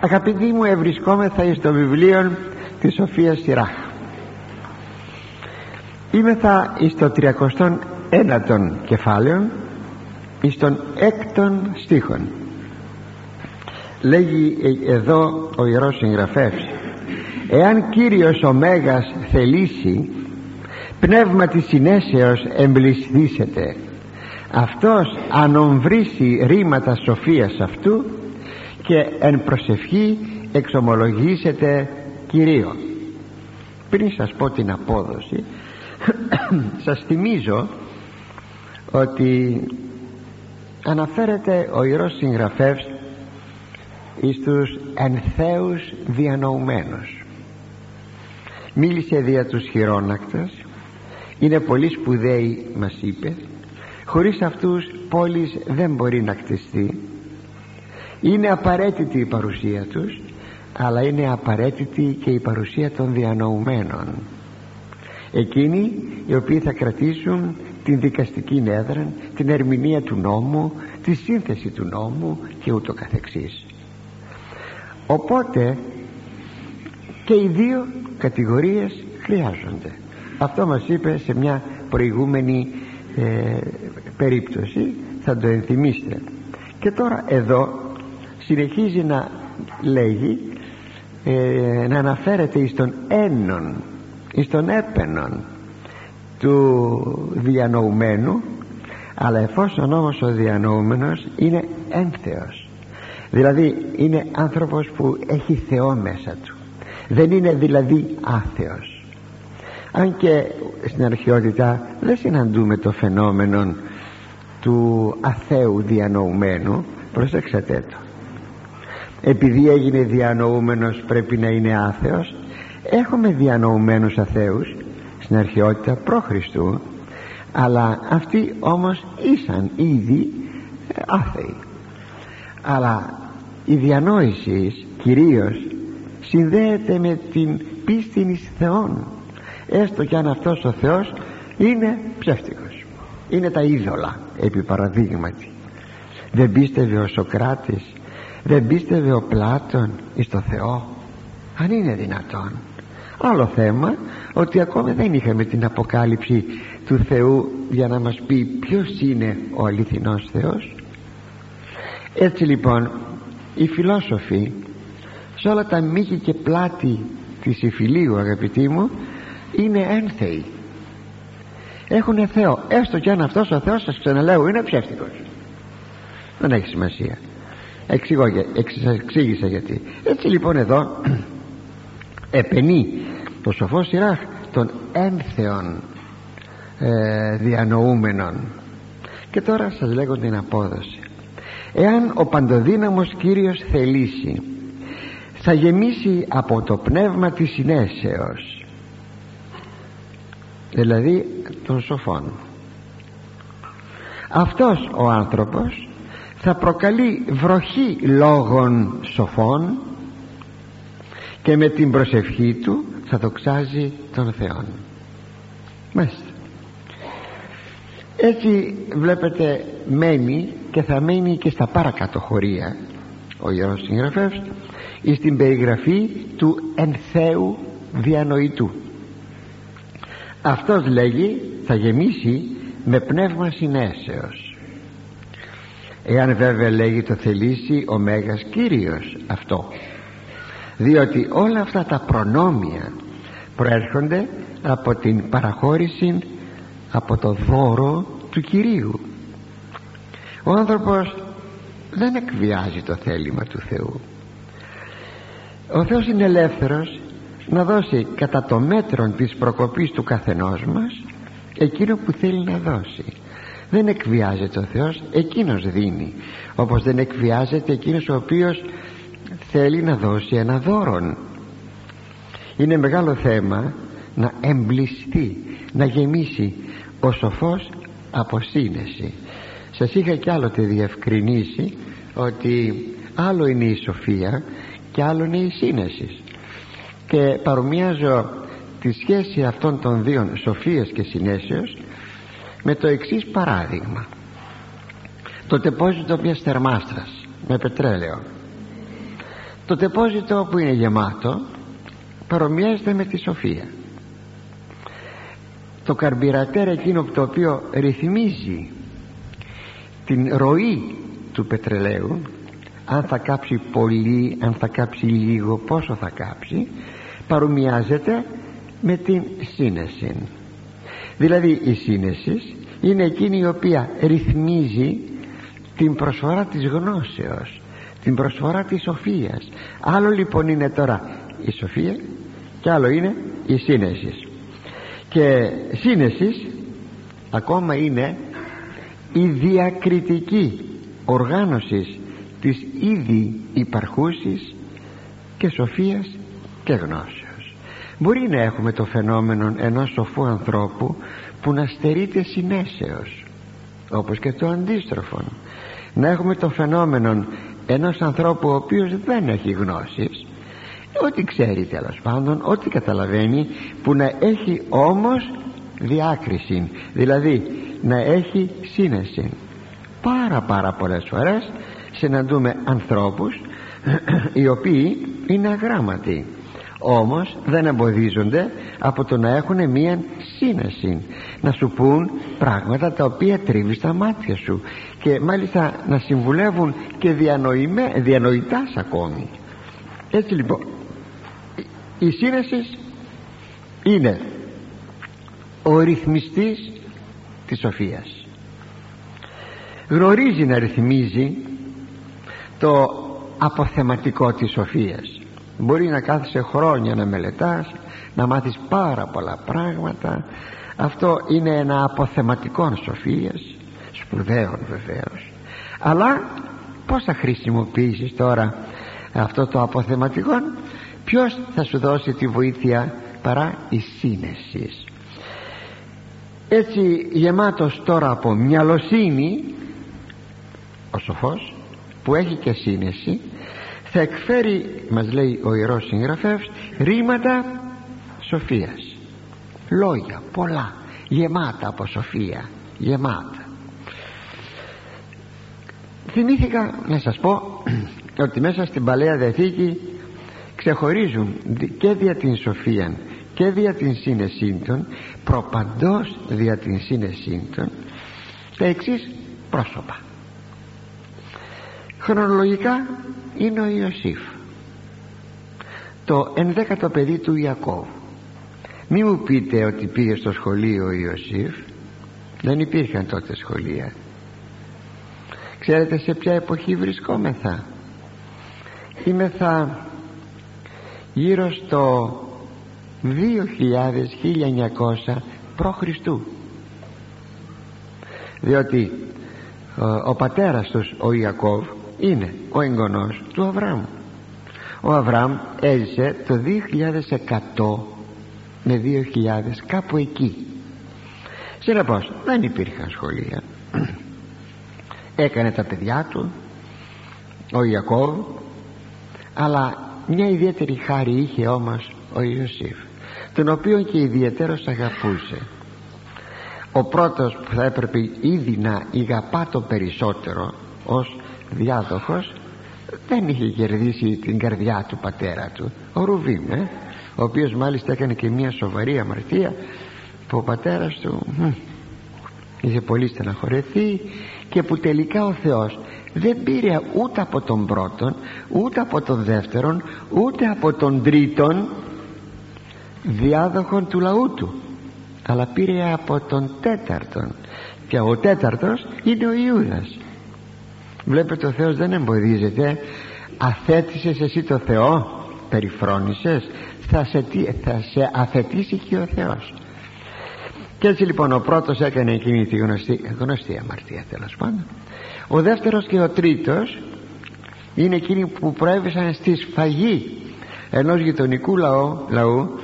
αγαπητοί μου ευρισκόμεθα εις το βιβλίο της Σοφίας Σειρά Είμεθα εις το 39ο κεφάλαιο εις τον έκτον στίχον. Λέγει εδώ ο Ιερός Συγγραφεύς εάν Κύριος ο Μέγας θελήσει πνεύμα της συνέσεως εμπλησθήσετε αυτός ανομβρίσει ρήματα σοφίας αυτού και εν προσευχή εξομολογήσετε Κυρίο πριν σας πω την απόδοση σας θυμίζω ότι αναφέρεται ο Ιερός Συγγραφεύς εις τους ενθέους διανοουμένους. Μίλησε δια τους χειρόνακτας είναι πολύ σπουδαίοι μας είπε χωρίς αυτούς πόλης δεν μπορεί να κτιστεί είναι απαραίτητη η παρουσία τους αλλά είναι απαραίτητη και η παρουσία των διανοουμένων. Εκείνοι οι οποίοι θα κρατήσουν την δικαστική έδρα την ερμηνεία του νόμου τη σύνθεση του νόμου και ούτω καθεξής. Οπότε και οι δύο κατηγορίες χρειάζονται. Αυτό μας είπε σε μια προηγούμενη ε, περίπτωση θα το ενθυμίστε. Και τώρα εδώ συνεχίζει να λέγει ε, να αναφέρεται εις τον ένων εις τον έπαινον του διανοουμένου αλλά εφόσον όμως ο διανοούμενος είναι ένθεος δηλαδή είναι άνθρωπος που έχει Θεό μέσα του δεν είναι δηλαδή άθεος. Αν και στην αρχαιότητα δεν συναντούμε το φαινόμενο του αθέου διανοουμένου προσέξατε το επειδή έγινε διανοούμενος πρέπει να είναι άθεος. Έχουμε διανοουμένους αθέους στην αρχαιότητα προ Χριστού. Αλλά αυτοί όμως ήσαν ήδη άθεοι. Αλλά η διανόηση κυρίως συνδέεται με την πίστη εις Θεόν. Έστω κι αν αυτός ο Θεός είναι ψεύτικος. Είναι τα είδωλα επί παραδείγματι. Δεν πίστευε ο Σοκράτης δεν πίστευε ο Πλάτων εις το Θεό; Αν είναι δυνατόν. Άλλο θέμα ότι ακόμα δεν είχαμε την αποκάλυψη του Θεού για να μας πει ποιος είναι ο αληθινός Θεός. Έτσι λοιπόν οι φιλόσοφοι σε όλα τα μήκη και πλάτη της υφηλίου αγαπητοί μου είναι ένθεοι. Έχουν Θεό έστω και αν αυτός ο Θεός σας ξαναλέω είναι ψεύτικος. Δεν έχει σημασία Εξηγώ, εξήγησα γιατί. Έτσι λοιπόν εδώ επενεί το σοφό σειρά των ένθεων ε, διανοούμενων και τώρα σας λέγω την απόδοση. Εάν ο παντοδύναμος Κύριος θελήσει θα γεμίσει από το πνεύμα της συνέσεως. Δηλαδή των σοφών. Αυτός ο άνθρωπος θα προκαλεί βροχή λόγων σοφών και με την προσευχή του θα δοξάζει τον Θεό μάλιστα. Έτσι βλέπετε μένει και θα μένει και στα παρακάτω χωρία ο Ιερός Συγγραφεύς στην περιγραφή του ενθέου διανοητού. Αυτός λέγει θα γεμίσει με πνεύμα συνέσεως εάν βέβαια λέγει το θελήσει ο Μέγας Κύριος αυτός. Διότι όλα αυτά τα προνόμια προέρχονται από την παραχώρηση από το δώρο του Κυρίου. Ο άνθρωπος δεν εκβιάζει το θέλημα του Θεού. Ο Θεός είναι ελεύθερος να δώσει κατά το μέτρο της προκοπής του καθενός μας εκείνο που θέλει να δώσει δεν εκβιάζεται ο Θεός εκείνος δίνει. Όπως δεν εκβιάζεται εκείνος ο οποίος θέλει να δώσει ένα δώρο είναι μεγάλο θέμα να εμπλιστεί να γεμίσει ο σοφός από σύνεση. Σας είχα κι άλλοτε διευκρινίσει ότι άλλο είναι η σοφία και άλλο είναι η σύνεση. Και παρομοιάζω τη σχέση αυτών των δύο σοφίας και συνέσεως με το εξής παράδειγμα. Το τεπόζιτο μιας θερμάστρας με πετρέλαιο. Το τεπόζιτο που είναι γεμάτο παρομοιάζεται με τη σοφία. Το καρμπυρατέρ εκείνο το οποίο ρυθμίζει την ροή του πετρελαίου αν θα κάψει πολύ αν θα κάψει λίγο πόσο θα κάψει παρομοιάζεται με την σύνεση δηλαδή η σύνεσης είναι εκείνη η οποία ρυθμίζει την προσφορά της γνώσεως την προσφορά της σοφίας. Άλλο λοιπόν είναι τώρα η σοφία και άλλο είναι η σύνεσης. Και σύνεσης ακόμα είναι η διακριτική οργάνωσης της ήδη υπαρχούσης και σοφίας και γνώσεως μπορεί να έχουμε το φαινόμενο ενός σοφού ανθρώπου που να στερείται συνέσεως όπως και το αντίστροφο να έχουμε το φαινόμενο ενός ανθρώπου ο οποίος δεν έχει γνώσεις ό,τι ξέρει τέλος πάντων ό,τι καταλαβαίνει που να έχει όμως διάκριση δηλαδή να έχει σύνεση. Πάρα πάρα πολλές φορές συναντούμε ανθρώπους οι οποίοι είναι αγράμματοι όμως δεν εμποδίζονται από το να έχουν μία σύνεση. Να σου πούν πράγματα τα οποία τρίβει στα μάτια σου. Και μάλιστα να συμβουλεύουν και διανοημέ, διανοητάς ακόμη. Έτσι λοιπόν η σύνεση είναι ο ρυθμιστής της σοφίας. Γνωρίζει να ρυθμίζει το αποθεματικό της σοφίας μπορεί να κάθεσαι χρόνια να μελετάς να μάθεις πάρα πολλά πράγματα. Αυτό είναι ένα αποθεματικό σοφίας σπουδαίων βεβαίως. Αλλά πως θα χρησιμοποιήσεις τώρα αυτό το αποθεματικό; Ποιος θα σου δώσει τη βοήθεια παρά η σύνεση; Έτσι γεμάτος τώρα από μυαλοσύνη ο σοφός που έχει και σύνεση θα εκφέρει μας λέει ο Ιερός Συγγραφεύς ρήματα σοφίας. Λόγια πολλά γεμάτα από σοφία γεμάτα. Θυμήθηκα να σας πω ότι μέσα στην Παλαιά Διαθήκη ξεχωρίζουν και δια την σοφία και δια την σύνεσή των προπαντός δια την σύνεσή των τα εξής πρόσωπα. Χρονολογικά είναι ο Ιωσήφ. Το ενδέκατο παιδί του Ιακώβ. Μη μου πείτε ότι πήγε στο σχολείο ο Ιωσήφ. Δεν υπήρχαν τότε σχολεία. Ξέρετε σε ποια εποχή βρισκόμεθα; Θα γύρω στο 2000-1900 π.Χ. διότι ο, ο πατέρας τους ο Ιακώβ είναι ο εγγονός του Αβραάμ. Ο Αβραάμ έζησε το 2100 με 2000 κάπου εκεί. Συνεπώς δεν υπήρχαν σχολεία. Έκανε τα παιδιά του ο Ιακώβ αλλά μια ιδιαίτερη χάρη είχε όμως ο Ιωσήφ τον οποίο και ιδιαίτερος αγαπούσε. Ο πρώτος που θα έπρεπε ήδη να ηγαπά το περισσότερο ως διάδοχος δεν είχε κερδίσει την καρδιά του πατέρα του. Ο Ρουβίμ ε, ο οποίος μάλιστα έκανε και μια σοβαρή αμαρτία που ο πατέρας του μ, είχε πολύ στεναχωρεθεί και που τελικά ο Θεός δεν πήρε ούτε από τον πρώτον ούτε από τον δεύτερον ούτε από τον τρίτον διάδοχον του λαού του αλλά πήρε από τον τέταρτον. Και ο τέταρτος είναι ο Ιούδας βλέπετε ο Θεός δεν εμποδίζεται. Αθέτησες εσύ το Θεό περιφρόνησες θα σε, θα σε αθετήσει και ο Θεός. Και έτσι λοιπόν ο πρώτος έκανε εκείνη τη γνωστή, γνωστή αμαρτία τέλος πάντων. Ο δεύτερος και ο τρίτος είναι εκείνοι που προέβησαν στη σφαγή ενός γειτονικού λαού, λαού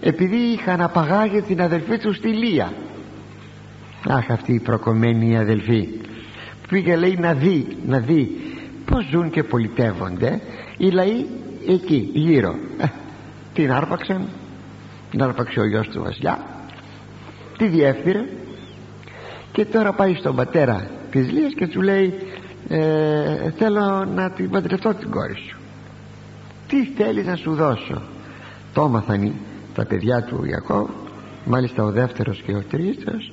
επειδή είχαν απαγάγει την αδελφή τους στη Λία. Αχ αυτή η προκομμένη αδελφή πήγε λέει να δει, να δει πως ζουν και πολιτεύονται οι λαοί εκεί γύρω. Ε, την άρπαξαν την άρπαξε ο γιος του βασιλιά τη διέφθυρε και τώρα πάει στον πατέρα της Λίας και του λέει ε, θέλω να την παντρευτώ την κόρη σου. Τι θέλεις να σου δώσω; Το έμαθαν τα παιδιά του Ιακώβ μάλιστα ο δεύτερος και ο τρίτος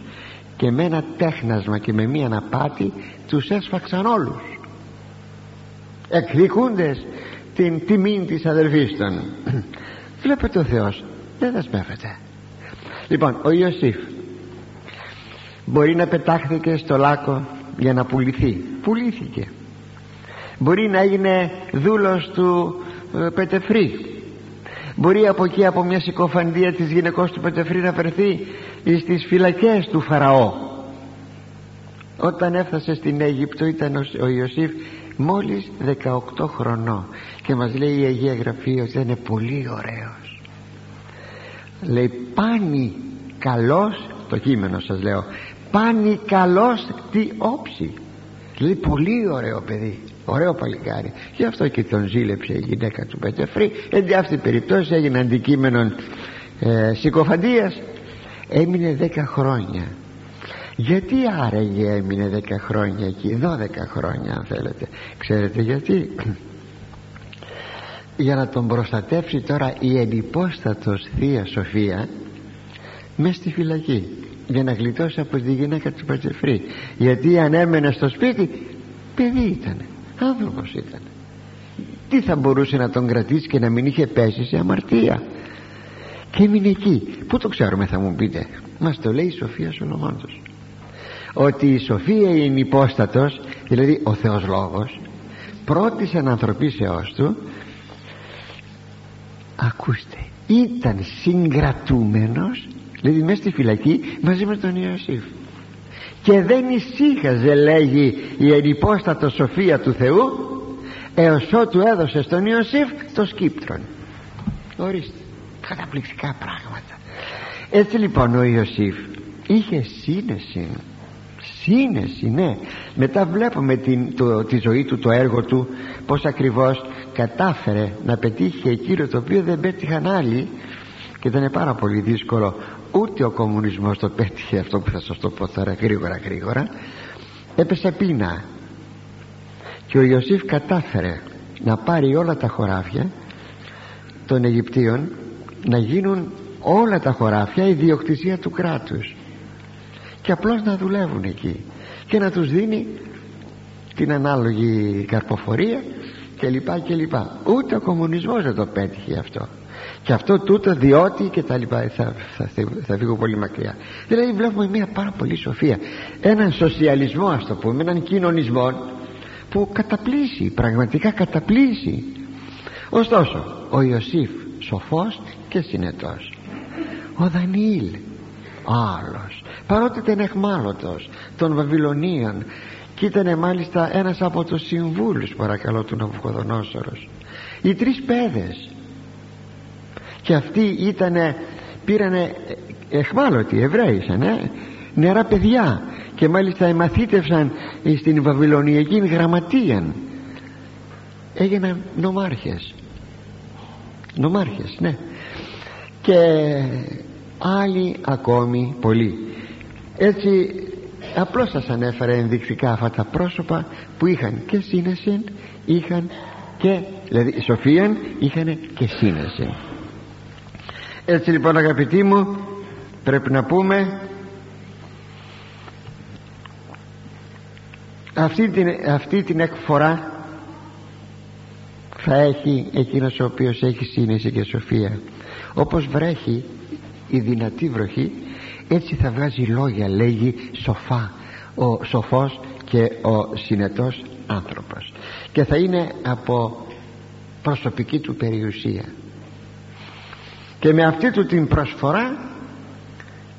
και με ένα τέχνασμα και με μία απάτη τους έσφαξαν όλους. Εκδικούντες την τιμή της αδελφής των. Βλέπετε ο Θεός δεν δεσμεύεται. Λοιπόν ο Ιωσήφ μπορεί να πετάχθηκε στο λάκκο για να πουληθεί. Πουλήθηκε. Μπορεί να έγινε δούλος του ε, Πετεφρή μπορεί από εκεί από μια συκοφαντία της γυναικός του Πετεφρή να βρεθεί στις φυλακές του Φαραώ. Όταν έφτασε στην Αίγυπτο ήταν ο Ιωσήφ μόλις 18 χρονών. Και μας λέει η Αγία Γραφή ότι είναι πολύ ωραίος. Λέει πάνει καλός το κείμενο σας λέω πάνει καλός τι όψη λέει πολύ ωραίο παιδί ωραίο παλικάρι. Γι' αυτό και τον ζήλεψε η γυναίκα του Πετεφρή εν αυτή η περιπτώση έγινε αντικείμενο ε, συκοφαντίας. Έμεινε 10 χρόνια. Γιατί άραγε έμεινε 10 χρόνια εκεί; 12 χρόνια αν θέλετε. Ξέρετε γιατί; Για να τον προστατεύσει τώρα η ενυπόστατος Θεία Σοφία μες στη φυλακή για να γλιτώσει από τη γυναίκα του Πατσεφρή γιατί αν έμενε στο σπίτι παιδί ήταν άνθρωπος ήταν. Τι θα μπορούσε να τον κρατήσει και να μην είχε πέσει σε αμαρτία; Και έμεινε εκεί. Πού το ξέρουμε θα μου πείτε. Μας το λέει η Σοφία Σολομόντος. Ότι η Σοφία είναι υπόστατος δηλαδή ο Θεός Λόγος πρώτης ανθρωπίσεώς του. Ακούστε ήταν συγκρατούμενος δηλαδή μέσα στη φυλακή μαζί με τον Ιωσήφ και δεν ησύχαζε λέγει η ενυπόστατο σοφία του Θεού έως ότου έδωσε στον Ιωσήφ το σκύπτρον. Ορίστε καταπληκτικά πράγματα. Έτσι λοιπόν ο Ιωσήφ είχε σύνεση σύνεση ναι. Μετά βλέπουμε την, το, τη ζωή του το έργο του πως ακριβώς κατάφερε να πετύχει εκείνο το οποίο δεν πέτυχαν άλλοι και ήταν πάρα πολύ δύσκολο ούτε ο κομμουνισμός το πέτυχε αυτό που θα σας το πω τώρα γρήγορα γρήγορα. Έπεσε πείνα. Και ο Ιωσήφ κατάφερε να πάρει όλα τα χωράφια των Αιγυπτίων να γίνουν όλα τα χωράφια ιδιοκτησία του κράτους. Και απλώς να δουλεύουν εκεί. Και να τους δίνει την ανάλογη καρποφορία και λοιπά και λοιπά. Ούτε ο κομμουνισμός δεν το πέτυχε αυτό και αυτό τούτο διότι και τα λοιπά. Θα, θα, θα, φύγω πολύ μακριά. Δηλαδή βλέπουμε μια πάρα πολύ σοφία. Έναν σοσιαλισμό ας το πούμε έναν κοινωνισμό που καταπλήσει πραγματικά καταπλήσει. Ωστόσο ο Ιωσήφ σοφός και συνετός. Ο Δανιήλ άλλος. Παρότι ήταν εχμάλωτος των Βαβυλωνίων και ήταν μάλιστα ένας από τους συμβούλους παρακαλώ του Ναβουχοδονόσορος οι τρεις παιδες και αυτοί ήτανε πήρανε εχμάλωτοι Εβραίοι ε, νερά παιδιά. Και μάλιστα εμαθήτευσαν στην Βαβυλωνιακή γραμματεία έγιναν νομάρχες. Νομάρχες ναι. Και άλλοι ακόμη πολλοί. Έτσι απλώς σας ανέφερα ενδεικτικά αυτά τα πρόσωπα που είχαν και σύνεση είχαν και δηλαδή σοφίαν είχαν και σύνεση έτσι λοιπόν αγαπητοί μου πρέπει να πούμε αυτή την, αυτή την εκφορά θα έχει εκείνος ο οποίος έχει σύνεση και σοφία. Όπως βρέχει η δυνατή βροχή έτσι θα βγάζει λόγια λέγει σοφά ο σοφός και ο συνετός άνθρωπος. Και θα είναι από προσωπική του περιουσία και με αυτή του την προσφορά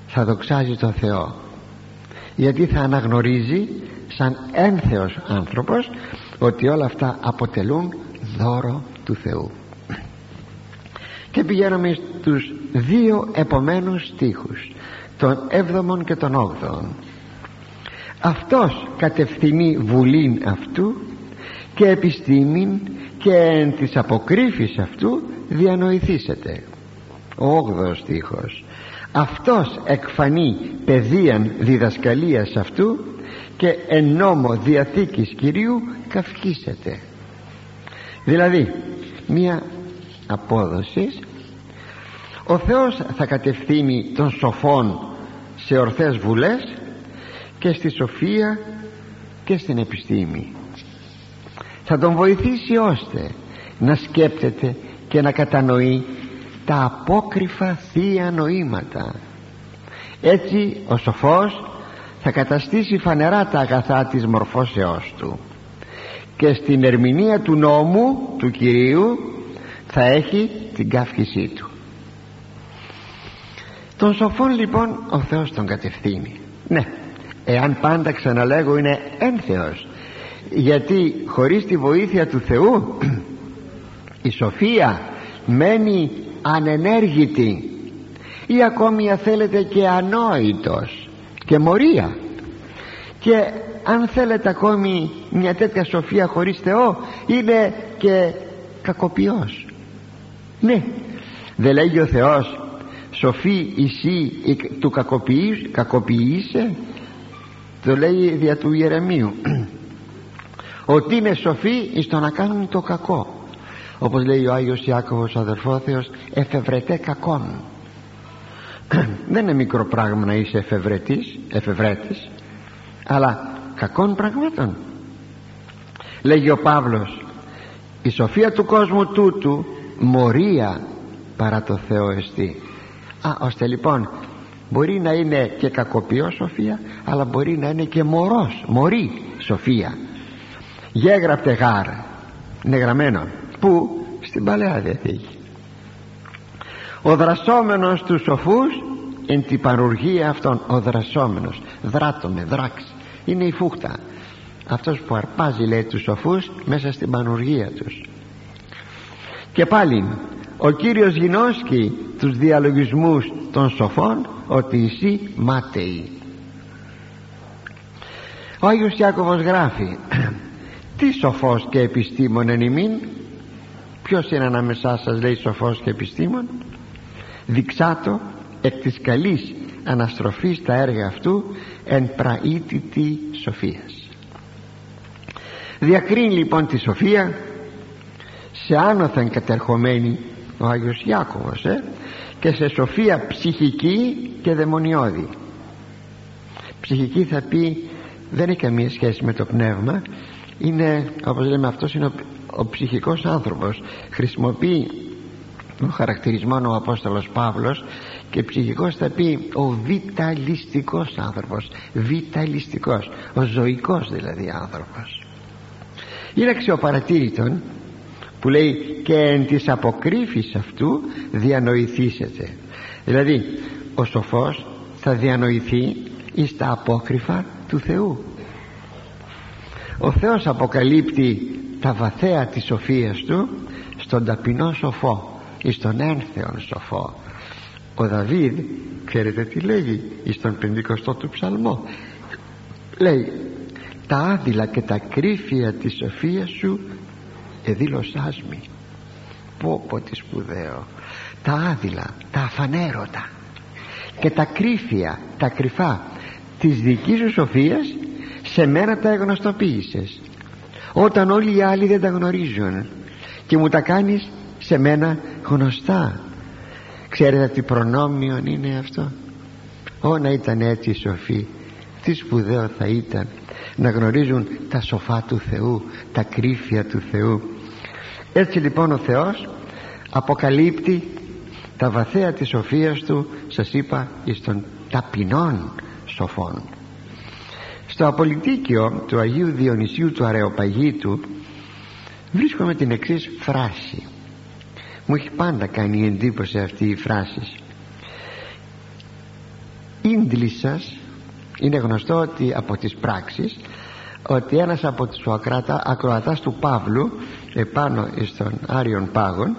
θα δοξάζει τον Θεό. Γιατί θα αναγνωρίζει σαν ένθεος άνθρωπος ότι όλα αυτά αποτελούν δώρο του Θεού. Και πηγαίνουμε στους δύο επομένους στίχους τον έβδομον και τον όγδοον αυτός κατευθυνεί βουλήν αυτού και επιστήμην και εν της αποκρύφης αυτού διανοηθήσετε ο όγδοος στίχος. Αυτός εκφανεί παιδείαν διδασκαλίας αυτού και εν νόμο διαθήκης Κυρίου καυκίσετε δηλαδή μια απόδοσης. Ο Θεός θα κατευθύνει τον σοφόν σε ορθές βουλές και στη σοφία και στην επιστήμη. Θα τον βοηθήσει ώστε να σκέπτεται και να κατανοεί τα απόκριφα θεία νοήματα. Έτσι ο σοφός θα καταστήσει φανερά τα αγαθά της μορφώσεώς του. Και στην ερμηνεία του νόμου του Κυρίου θα έχει την καύχησή του. Τον σοφόν λοιπόν ο Θεός τον κατευθύνει. Ναι εάν πάντα ξαναλέγω είναι ένθεος γιατί χωρίς τη βοήθεια του Θεού η σοφία μένει ανενέργητη ή ακόμη αν θέλετε και ανόητος και μορία. Και αν θέλετε ακόμη μια τέτοια σοφία χωρίς Θεό είναι και κακοποιός. Ναι δεν λέγει ο Θεός σοφή εσύ του κακοποιείσαι το λέει δια του Ιερεμίου. Ότι είναι σοφοί εις το να κάνουν το κακό όπως λέει ο Άγιος Ιάκωβος ο αδερφόθεος εφευρετέ κακόν δεν είναι μικρό πράγμα να είσαι εφευρετής, εφευρέτης αλλά κακών πραγμάτων. Λέγει ο Παύλος η σοφία του κόσμου τούτου μορία παρά το Θεό εστί α ώστε λοιπόν μπορεί να είναι και κακοποιό σοφία αλλά μπορεί να είναι και μωρός μωρή σοφία. Γέγραπτε γάρ είναι γραμμένο που στην Παλαιά Διαθήκη. Ο δρασόμενος του σοφούς εν την παρουργία αυτών. Ο δρασόμενος. Δράτομαι δράξ είναι η φούχτα. Αυτός που αρπάζει λέει τους σοφούς μέσα στην πανουργία τους. Και πάλι ο Κύριος γινώσκει τους διαλογισμούς των σοφών ότι εσύ μάταιοι ο Άγιος Ιάκωβος γράφει τι σοφός και επιστήμον εν ημίν ποιος είναι ανάμεσά σας λέει σοφός και επιστήμον; Δειξάτο εκ της καλής αναστροφής τα έργα αυτού εν πραήτητη σοφίας. Διακρίνει λοιπόν τη σοφία σε άνωθεν κατερχομένη ο Άγιος Ιάκωβος ε, και σε σοφία ψυχική και δαιμονιώδη. Ψυχική θα πει δεν έχει καμία σχέση με το πνεύμα είναι όπως λέμε αυτός είναι ο, ο ψυχικός άνθρωπος χρησιμοποιεί τον χαρακτηρισμό ο Απόστολος Παύλος και ψυχικός θα πει ο βιταλιστικός άνθρωπος. Βιταλιστικός. Ο ζωικός δηλαδή άνθρωπος. Είναι αξιοπαρατήρητον που λέει και εν της αποκρύφης αυτού διανοηθήσετε δηλαδή ο σοφός θα διανοηθεί εις τα απόκρυφα του Θεού. Ο Θεός αποκαλύπτει τα βαθέα της σοφίας του στον ταπεινό σοφό εις τον ένθεον σοφό. Ο Δαβίδ ξέρετε τι λέγει εις τον 50 του ψαλμό; Λέει τα άδειλα και τα κρύφια της σοφίας σου εδήλωσάς μη πω πω τι σπουδαίο. Τα άδειλα τα αφανέρωτα και τα κρύφια τα κρυφά της δικής σου σοφίας σε μένα τα εγνωστοποίησες όταν όλοι οι άλλοι δεν τα γνωρίζουν. Και μου τα κάνεις σε μένα γνωστά. Ξέρετε τι προνόμιο είναι αυτό; Ω να ήταν έτσι σοφοί τι σπουδαίο θα ήταν να γνωρίζουν τα σοφά του Θεού τα κρύφια του Θεού. Έτσι λοιπόν ο Θεός αποκαλύπτει τα βαθέα της σοφίας του σας είπα εις των ταπεινών σοφών στο απολυτίκιο του Αγίου Διονυσίου του Αρεοπαγίτου βρίσκομαι την εξής φράση. Μου έχει πάντα κάνει εντύπωση αυτή η φράση. Ίντλισσας είναι γνωστό ότι από τις πράξεις ότι ένας από τους ακροατά, ακροατάς του Παύλου επάνω στον Άριον Πάγων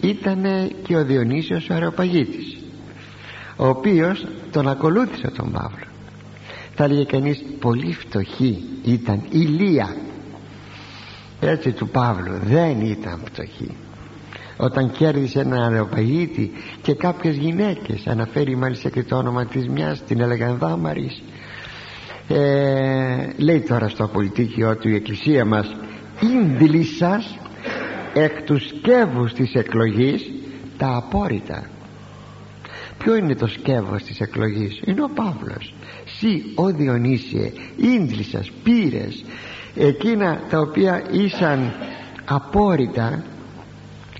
ήταν και ο Διονύσιος ο Αρεοπαγίτης ο οποίος τον ακολούθησε τον Παύλο θα έλεγε κανείς πολύ φτωχή ήταν ηλία έτσι του Παύλου δεν ήταν φτωχή. Όταν κέρδισε έναν αρεοπαγίτη και κάποιες γυναίκες αναφέρει μάλιστα και το όνομα της μιας την έλεγαν Δάμαρης ε, λέει τώρα στο πολιτικιό του η εκκλησία μας ίνδυλισσας εκ του σκεύους της εκλογής τα απόρριτα ποιο είναι το σκεύος της εκλογής; Είναι ο Παύλος Συ ο Διονύσιε ίντλισσας πύρες εκείνα τα οποία ήσαν απόρριτα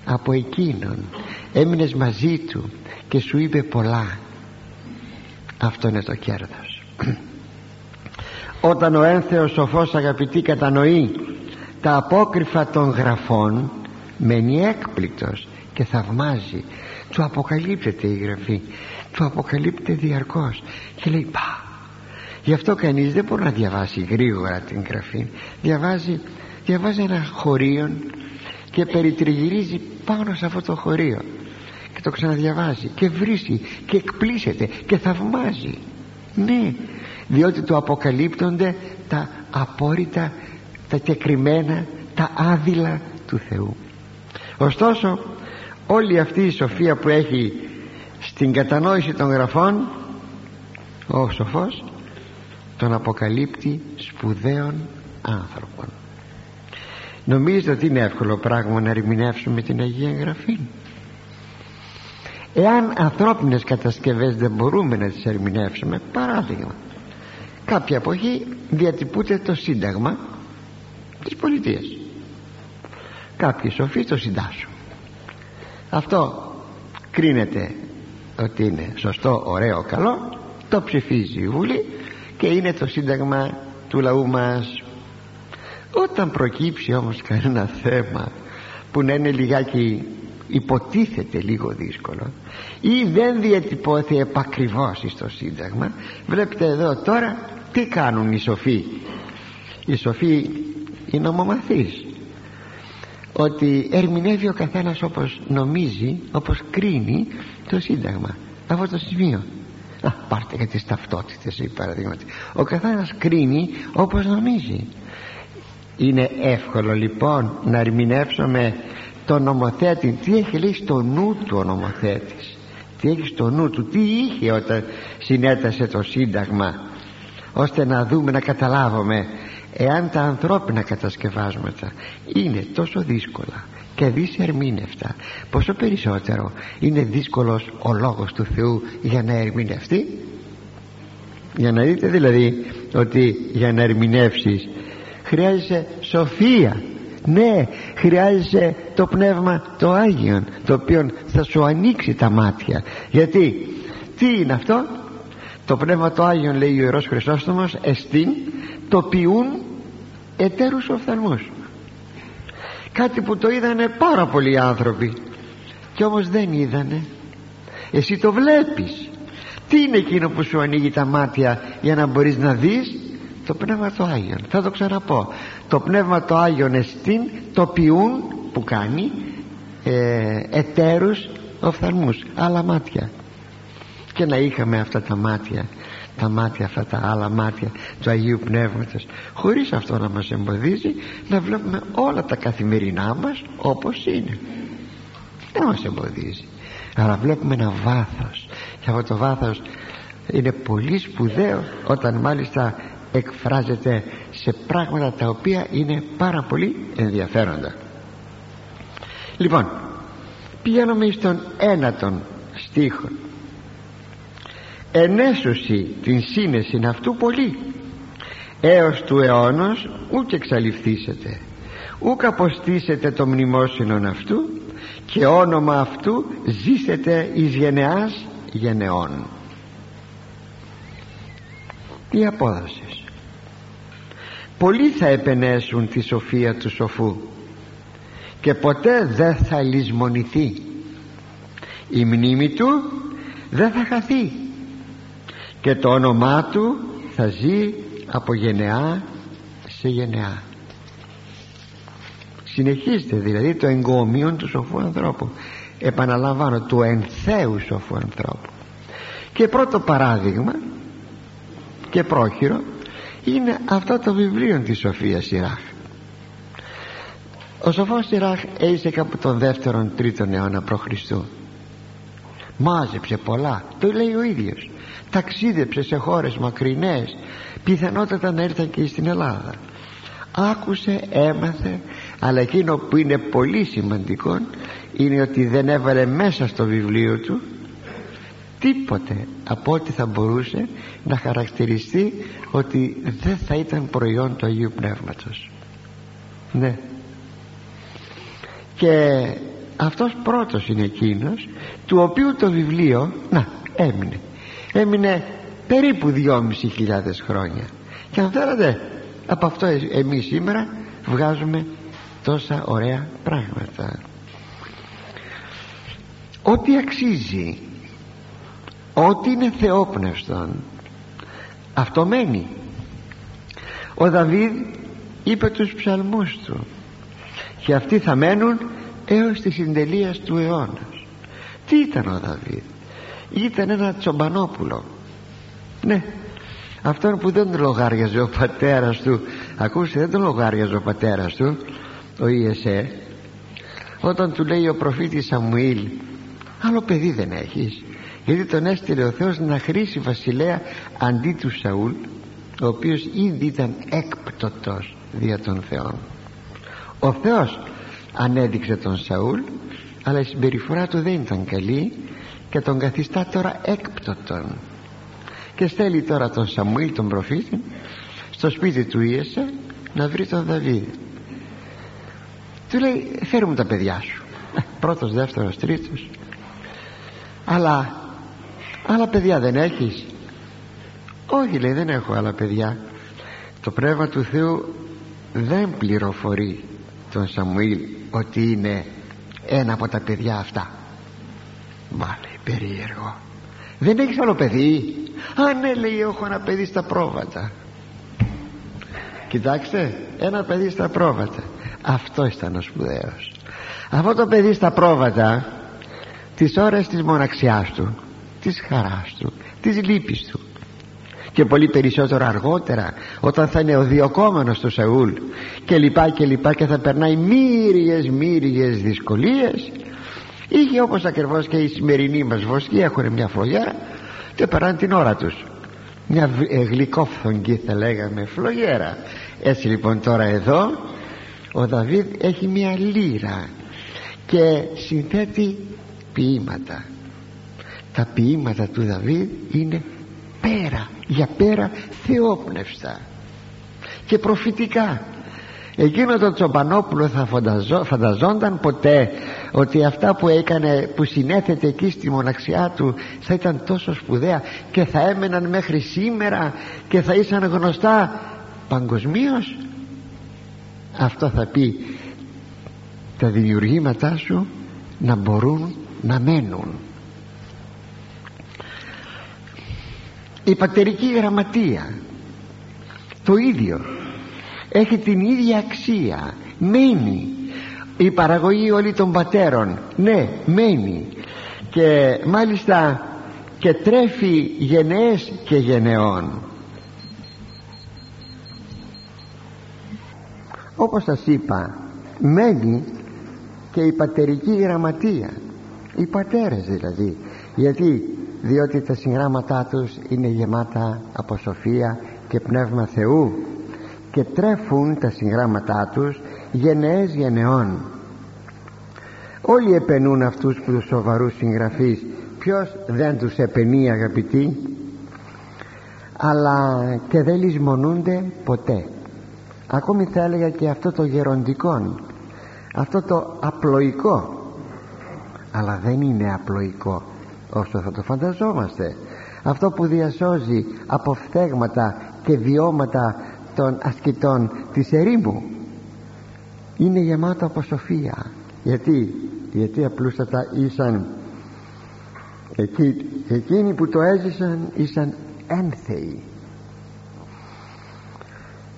από εκείνον. Έμεινες μαζί του και σου είπε πολλά. Αυτό είναι το κέρδος. Όταν ο ένθεος σοφός αγαπητή κατανοεί τα απόκριφα των γραφών μένει έκπληκτος και θαυμάζει. Του αποκαλύπτεται η γραφή. Του αποκαλύπτεται διαρκώς. Και λέει πά γι' αυτό κανείς δεν μπορεί να διαβάσει γρήγορα την γραφή. Διαβάζει, διαβάζει ένα χωρίο και περιτριγυρίζει πάνω σε αυτό το χωρίο και το ξαναδιαβάζει και βρίσκει και εκπλήσεται και θαυμάζει. Ναι διότι του αποκαλύπτονται τα απόρριτα τα κεκριμένα τα άδειλα του Θεού. Ωστόσο όλη αυτή η σοφία που έχει στην κατανόηση των γραφών ο σοφός τον αποκαλύπτει σπουδαίων άνθρωπων νομίζετε ότι είναι εύκολο πράγμα να ερμηνεύσουμε την Αγία Γραφή; Εάν ανθρώπινες κατασκευές δεν μπορούμε να τις ερμηνεύσουμε παράδειγμα κάποια εποχή διατυπούται το σύνταγμα της πολιτείας. Κάποιοι σοφοί το συντάσσουν. Αυτό κρίνεται ότι είναι σωστό, ωραίο, καλό το ψηφίζει η Βουλή και είναι το σύνταγμα του λαού μας. Όταν προκύψει όμως κανένα θέμα που να είναι λιγάκι υποτίθεται λίγο δύσκολο ή δεν διατυπώθη επακριβώς στο σύνταγμα βλέπετε εδώ τώρα τι κάνουν οι σοφοί. Οι σοφοί οι νομομαθείς ότι ερμηνεύει ο καθένας όπως νομίζει όπως κρίνει το σύνταγμα. Αυτό το σημείο Α, πάρτε για τις ταυτότητες παραδείγματι. Ο καθένας κρίνει όπως νομίζει. Είναι εύκολο λοιπόν να ερμηνεύσουμε τον νομοθέτη. Τι έχει λέει στο νου του ο νομοθέτης; Τι έχει στο νου του; Τι είχε όταν συνέτασε το σύνταγμα; Ώστε να δούμε να καταλάβουμε εάν τα ανθρώπινα κατασκευάσματα είναι τόσο δύσκολα και δυσερμήνευτα πόσο περισσότερο είναι δύσκολος ο λόγος του Θεού για να ερμηνευτεί; Για να δείτε δηλαδή ότι για να ερμηνεύσεις χρειάζεσαι σοφία. Ναι χρειάζεσαι το πνεύμα το Άγιον το οποίο θα σου ανοίξει τα μάτια. Γιατί τι είναι αυτό; Το πνεύμα το Άγιον λέει ο Ιερός Χρυσόστομος εστίν το ποιούν εταίρους οφθαλμούς κάτι που το είδανε πάρα πολλοί άνθρωποι. Και όμως δεν είδανε. Εσύ το βλέπεις. Τι είναι εκείνο που σου ανοίγει τα μάτια για να μπορείς να δεις; Το Πνεύμα το Άγιον. Θα το ξαναπώ. Το Πνεύμα το Άγιον εστίν το ποιούν που κάνει ε, εταίρους οφθαλμούς άλλα μάτια. Και να είχαμε αυτά τα μάτια τα μάτια αυτά τα άλλα μάτια του Αγίου Πνεύματος. Χωρίς αυτό να μας εμποδίζει να βλέπουμε όλα τα καθημερινά μας όπως είναι. Δεν μας εμποδίζει. Αλλά βλέπουμε ένα βάθος. Και αυτό το βάθος είναι πολύ σπουδαίο όταν μάλιστα εκφράζεται σε πράγματα τα οποία είναι πάρα πολύ ενδιαφέροντα. Λοιπόν πηγαίνουμε στον ένατον στίχο ενέσωση την σύνεση αυτού πολύ. Έως του αιώνος ούκ εξαλειφθήσετε. Ούκ αποστήσετε το μνημόσυνον αυτού και όνομα αυτού ζήσετε εις γενεάς γενεών. Τι απόδοσες πολλοί θα επενέσουν τη σοφία του σοφού και ποτέ δεν θα λησμονηθεί. Η μνήμη του δεν θα χαθεί και το όνομά του θα ζει από γενεά σε γενεά. Συνεχίζεται δηλαδή το εγκόμιο του σοφού ανθρώπου. Επαναλαμβάνω του ενθέου σοφού ανθρώπου. Και πρώτο παράδειγμα και πρόχειρο είναι αυτό το βιβλίο της Σοφίας Σιράχ. Ο σοφός Σιράχ έζησε κάπου τον δεύτερον τρίτον αιώνα π.Χ. μάζεψε πολλά το λέει ο ίδιος ταξίδεψες σε χώρες μακρινές. Πιθανότατα να έρθαν και στην Ελλάδα. Άκουσε, έμαθε αλλά εκείνο που είναι πολύ σημαντικό είναι ότι δεν έβαλε μέσα στο βιβλίο του τίποτε από ό,τι θα μπορούσε να χαρακτηριστεί ότι δεν θα ήταν προϊόν του Αγίου Πνεύματος. Ναι. Και αυτός πρώτος είναι εκείνος του οποίου το βιβλίο να έμεινε έμεινε περίπου δυόμισι χιλιάδες χρόνια. Και αν θέλετε από αυτό εμείς σήμερα βγάζουμε τόσα ωραία πράγματα. Ό,τι αξίζει ό,τι είναι θεόπνευστον αυτό μένει. Ο Δαβίδ είπε τους ψαλμούς του και αυτοί θα μένουν έως τη συντελείας του αιώνας τι ήταν ο Δαβίδ; Ήταν ένα τσομπανόπουλο. Ναι. Αυτόν που δεν τον λογάριαζε ο πατέρας του. Ακούστε δεν τον λογάριαζε ο πατέρας του ο Ιεσέ όταν του λέει ο προφήτης Σαμουήλ άλλο παιδί δεν έχεις γιατί τον έστειλε ο Θεός να χρήσει βασιλέα αντί του Σαούλ ο οποίος ήδη ήταν έκπτωτος δια των Θεών. Ο Θεός ανέδειξε τον Σαούλ αλλά η συμπεριφορά του δεν ήταν καλή και τον καθιστά τώρα έκπτωτον. Και στέλνει τώρα τον Σαμουήλ τον προφήτη στο σπίτι του Ιεσέ να βρει τον Δαβίδ του λέει φέρου μου τα παιδιά σου ε, πρώτος, δεύτερος, τρίτος. Αλλά άλλα παιδιά δεν έχεις; Όχι λέει δεν έχω άλλα παιδιά το Πνεύμα του Θεού δεν πληροφορεί τον Σαμουήλ ότι είναι ένα από τα παιδιά αυτά. Βάλε περίεργο. Δεν έχεις άλλο παιδί; Α ναι λέει έχω ένα παιδί στα πρόβατα. Κοιτάξτε Ένα παιδί στα πρόβατα. Αυτό ήταν ο σπουδαίος. Αυτό το παιδί στα πρόβατα Τις ώρες της μοναξιάς του Της χαράς του Της λύπης του και πολύ περισσότερο αργότερα όταν θα είναι ο διοκόμενος του Σαούλ και λοιπά και λοιπά και θα περνάει μύριες μύριες δυσκολίες. Είχε όπως ακριβώς και οι σημερινοί μας βοσκοί έχουν μια φλογέρα και περνάνε την ώρα τους. Μια ε, γλυκόφθογγη θα λέγαμε φλογέρα. Έτσι λοιπόν τώρα εδώ ο Δαβίδ έχει μια λύρα και συνθέτει ποίηματα. Τα ποίηματα του Δαβίδ είναι πέρα για πέρα θεόπνευστα και προφητικά εκείνο το Τσοπανόπουλο θα φανταζό, φανταζόνταν ποτέ ότι αυτά που έκανε που συνέθετε εκεί στη μοναξιά του θα ήταν τόσο σπουδαία και θα έμεναν μέχρι σήμερα και θα ήσαν γνωστά παγκοσμίως; αυτό θα πει τα δημιουργήματά σου να μπορούν να μένουν η πατερική γραμματεία το ίδιο έχει την ίδια αξία. Μένει η παραγωγή όλη των πατέρων. Ναι μένει. Και μάλιστα και τρέφει γενναίες και γενεών όπως σας είπα μένει και η πατερική γραμματεία. Οι πατέρες δηλαδή. Γιατί διότι τα συγγράμματά τους είναι γεμάτα από σοφία και πνεύμα Θεού και τρέφουν τα συγγράμματά τους γενναίες γενεών όλοι επενούν αυτούς που τους σοβαρούς συγγραφείς. Ποιος δεν τους επενεί αγαπητοί; Αλλά και δεν λησμονούνται ποτέ. Ακόμη θα έλεγα και αυτό το γεροντικό αυτό το απλοϊκό. Αλλά δεν είναι απλοϊκό όσο θα το φανταζόμαστε. Αυτό που διασώζει από φθέγματα και βιώματα των ασκητών της ερήμου. Είναι γεμάτο από σοφία. Γιατί, γιατί απλούστατα ήσαν εκεί, εκείνοι που το έζησαν ήσαν ένθεοι.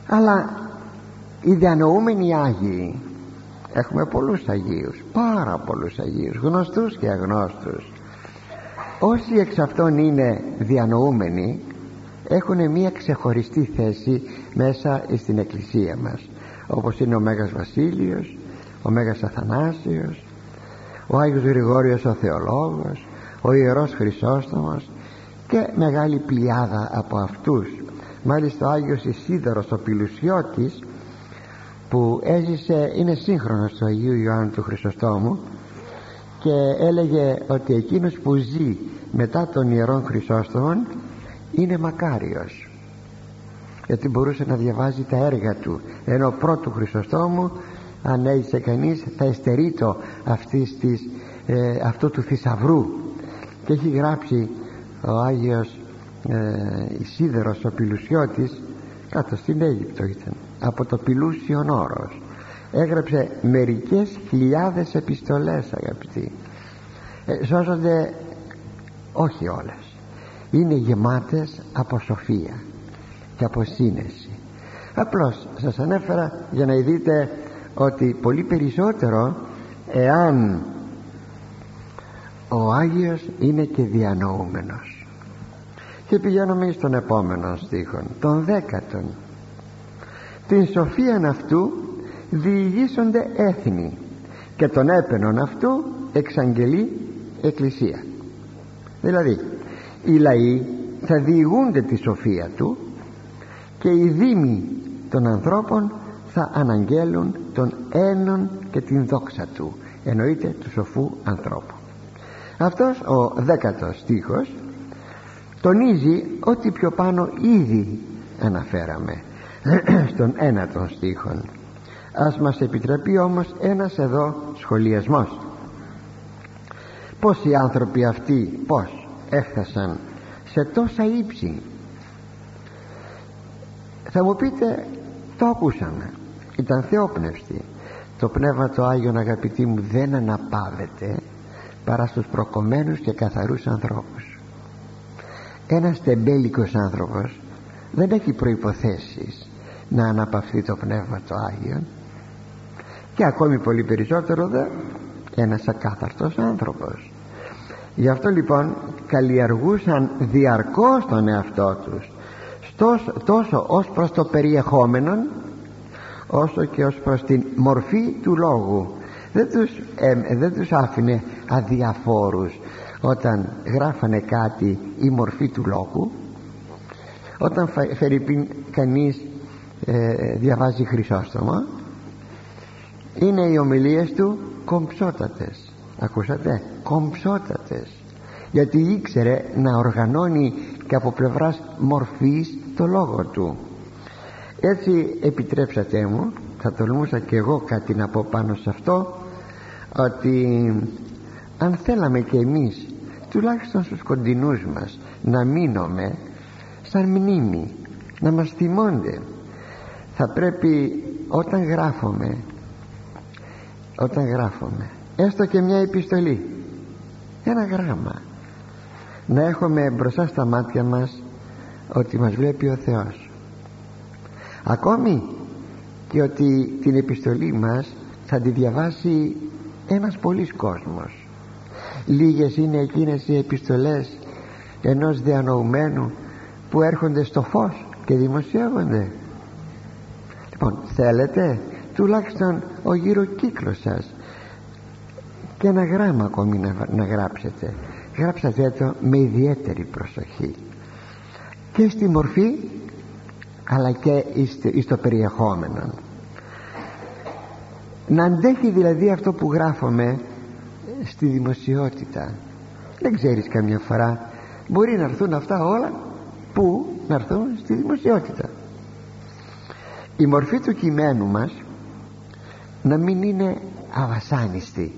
Αλλά οι διανοούμενοι Άγιοι έχουμε πολλούς Αγίους πάρα πολλούς Αγίους γνωστούς και αγνώστους όσοι εξ αυτών είναι διανοούμενοι έχουν μια ξεχωριστή θέση μέσα στην εκκλησία μας. Όπως είναι ο Μέγας Βασίλειος ο Μέγας Αθανάσιος ο Άγιος Γρηγόριος ο Θεολόγος ο Ιερός Χρυσόστομος και μεγάλη πλειάδα από αυτούς. Μάλιστα ο Άγιος Ισίδωρος ο Πιλουσιώτης που έζησε είναι σύγχρονος του Αγίου Ιωάννου του Χρυσοστόμου και έλεγε ότι εκείνος που ζει μετά τον Ιερόν Χρυσόστομον είναι μακάριος γιατί μπορούσε να διαβάζει τα έργα του ενώ πρώτου Χρυσοστόμου αν έζησε κανείς θα εστερείτο αυτής της, ε, αυτού του θησαυρού. Και έχει γράψει ο Άγιος ε, Ισίδερος ο Πιλουσιώτης κάτω στην Αίγυπτο ήταν από το Πιλούσιον Όρος έγραψε μερικές χιλιάδες επιστολές αγαπητοί. Ε, σώζονται όχι όλες. Είναι γεμάτες από σοφία και από σύνεση. Απλώς σας ανέφερα για να δείτε ότι πολύ περισσότερο εάν ο Άγιος είναι και διανοούμενος. Και πηγαίνουμε στον επόμενο στίχο τον δέκατον. Την σοφίαν αυτού διηγήσονται έθνη και τον έπαινον αυτού εξαγγελεί εκκλησία. Δηλαδή οι λαοί θα διηγούνται τη σοφία του και οι δήμοι των ανθρώπων θα αναγγέλουν τον έναν και την δόξα του εννοείται του σοφού ανθρώπου. Αυτός ο δέκατος στίχος τονίζει ότι πιο πάνω ήδη αναφέραμε στον ένατον στίχον ας μας επιτραπεί όμως ένας εδώ σχολιασμός. Πως οι άνθρωποι αυτοί πως έφτασαν σε τόσα ύψη; Θα μου πείτε το ακούσαμε. Ήταν θεόπνευστη. Το Πνεύμα το Άγιον αγαπητοί μου δεν αναπαύεται παρά στους προκομμένους και καθαρούς ανθρώπους. Ένας τεμπέλικος άνθρωπος δεν έχει προϋποθέσεις να αναπαυθεί το Πνεύμα το Άγιον και ακόμη πολύ περισσότερο δε ένας ακάθαρτος άνθρωπος. Γι' αυτό λοιπόν καλλιεργούσαν διαρκώς τον εαυτό τους τόσο, τόσο ως προς το περιεχόμενο όσο και ως προς την μορφή του λόγου. Δεν τους, ε, δεν τους άφηνε αδιαφόρους όταν γράφανε κάτι η μορφή του λόγου. Όταν φερειπίν κανείς ε, διαβάζει Χρυσόστομα είναι οι ομιλίες του κομψότατες. Ακούσατε; Κομψότατες. Γιατί ήξερε να οργανώνει και από πλευράς μορφής το λόγο του. Έτσι επιτρέψατε μου θα τολμούσα και εγώ κάτι να πω πάνω σε αυτό ότι αν θέλαμε και εμείς τουλάχιστον στους κοντινούς μας να μείνουμε σαν μνήμη να μας θυμώνται θα πρέπει όταν γράφουμε όταν γράφουμε έστω και μια επιστολή ένα γράμμα να έχουμε μπροστά στα μάτια μας ότι μας βλέπει ο Θεός. Ακόμη και ότι την επιστολή μας θα τη διαβάσει ένας πολλής κόσμος. Λίγες είναι εκείνες οι επιστολές ενός διανοουμένου που έρχονται στο φως και δημοσιεύονται. Λοιπόν θέλετε τουλάχιστον ο γύρω κύκλος σας. Και ένα γράμμα ακόμη να, να γράψετε. Γράψατε το με ιδιαίτερη προσοχή. Και στη μορφή αλλά και στο περιεχόμενο. Να αντέχει δηλαδή αυτό που γράφουμε στη δημοσιότητα. Δεν ξέρεις καμιά φορά. Μπορεί να έρθουν αυτά όλα που να έρθουν στη δημοσιότητα. Η μορφή του κειμένου μας να μην είναι αβασάνιστη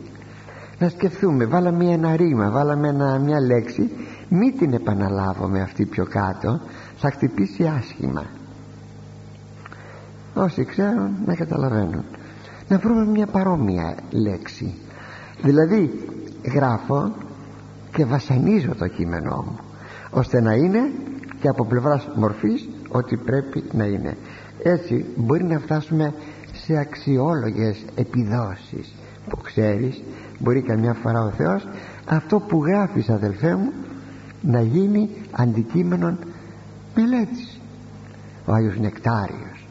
να σκεφτούμε βάλαμε ένα ρήμα βάλαμε ένα, μια λέξη. Μην την επαναλάβουμε αυτή πιο κάτω. Θα χτυπήσει άσχημα. Όσοι ξέρουν να καταλαβαίνουν. Να βρούμε μια παρόμοια λέξη. Δηλαδή γράφω και βασανίζω το κείμενό μου ώστε να είναι και από πλευράς μορφής ότι πρέπει να είναι. Έτσι μπορεί να φτάσουμε σε αξιόλογες επιδόσεις που ξέρεις. Μπορεί καμιά φορά ο Θεός αυτό που γράφεις αδελφέ μου να γίνει αντικείμενο μελέτης. Ο Άγιος Νεκτάριος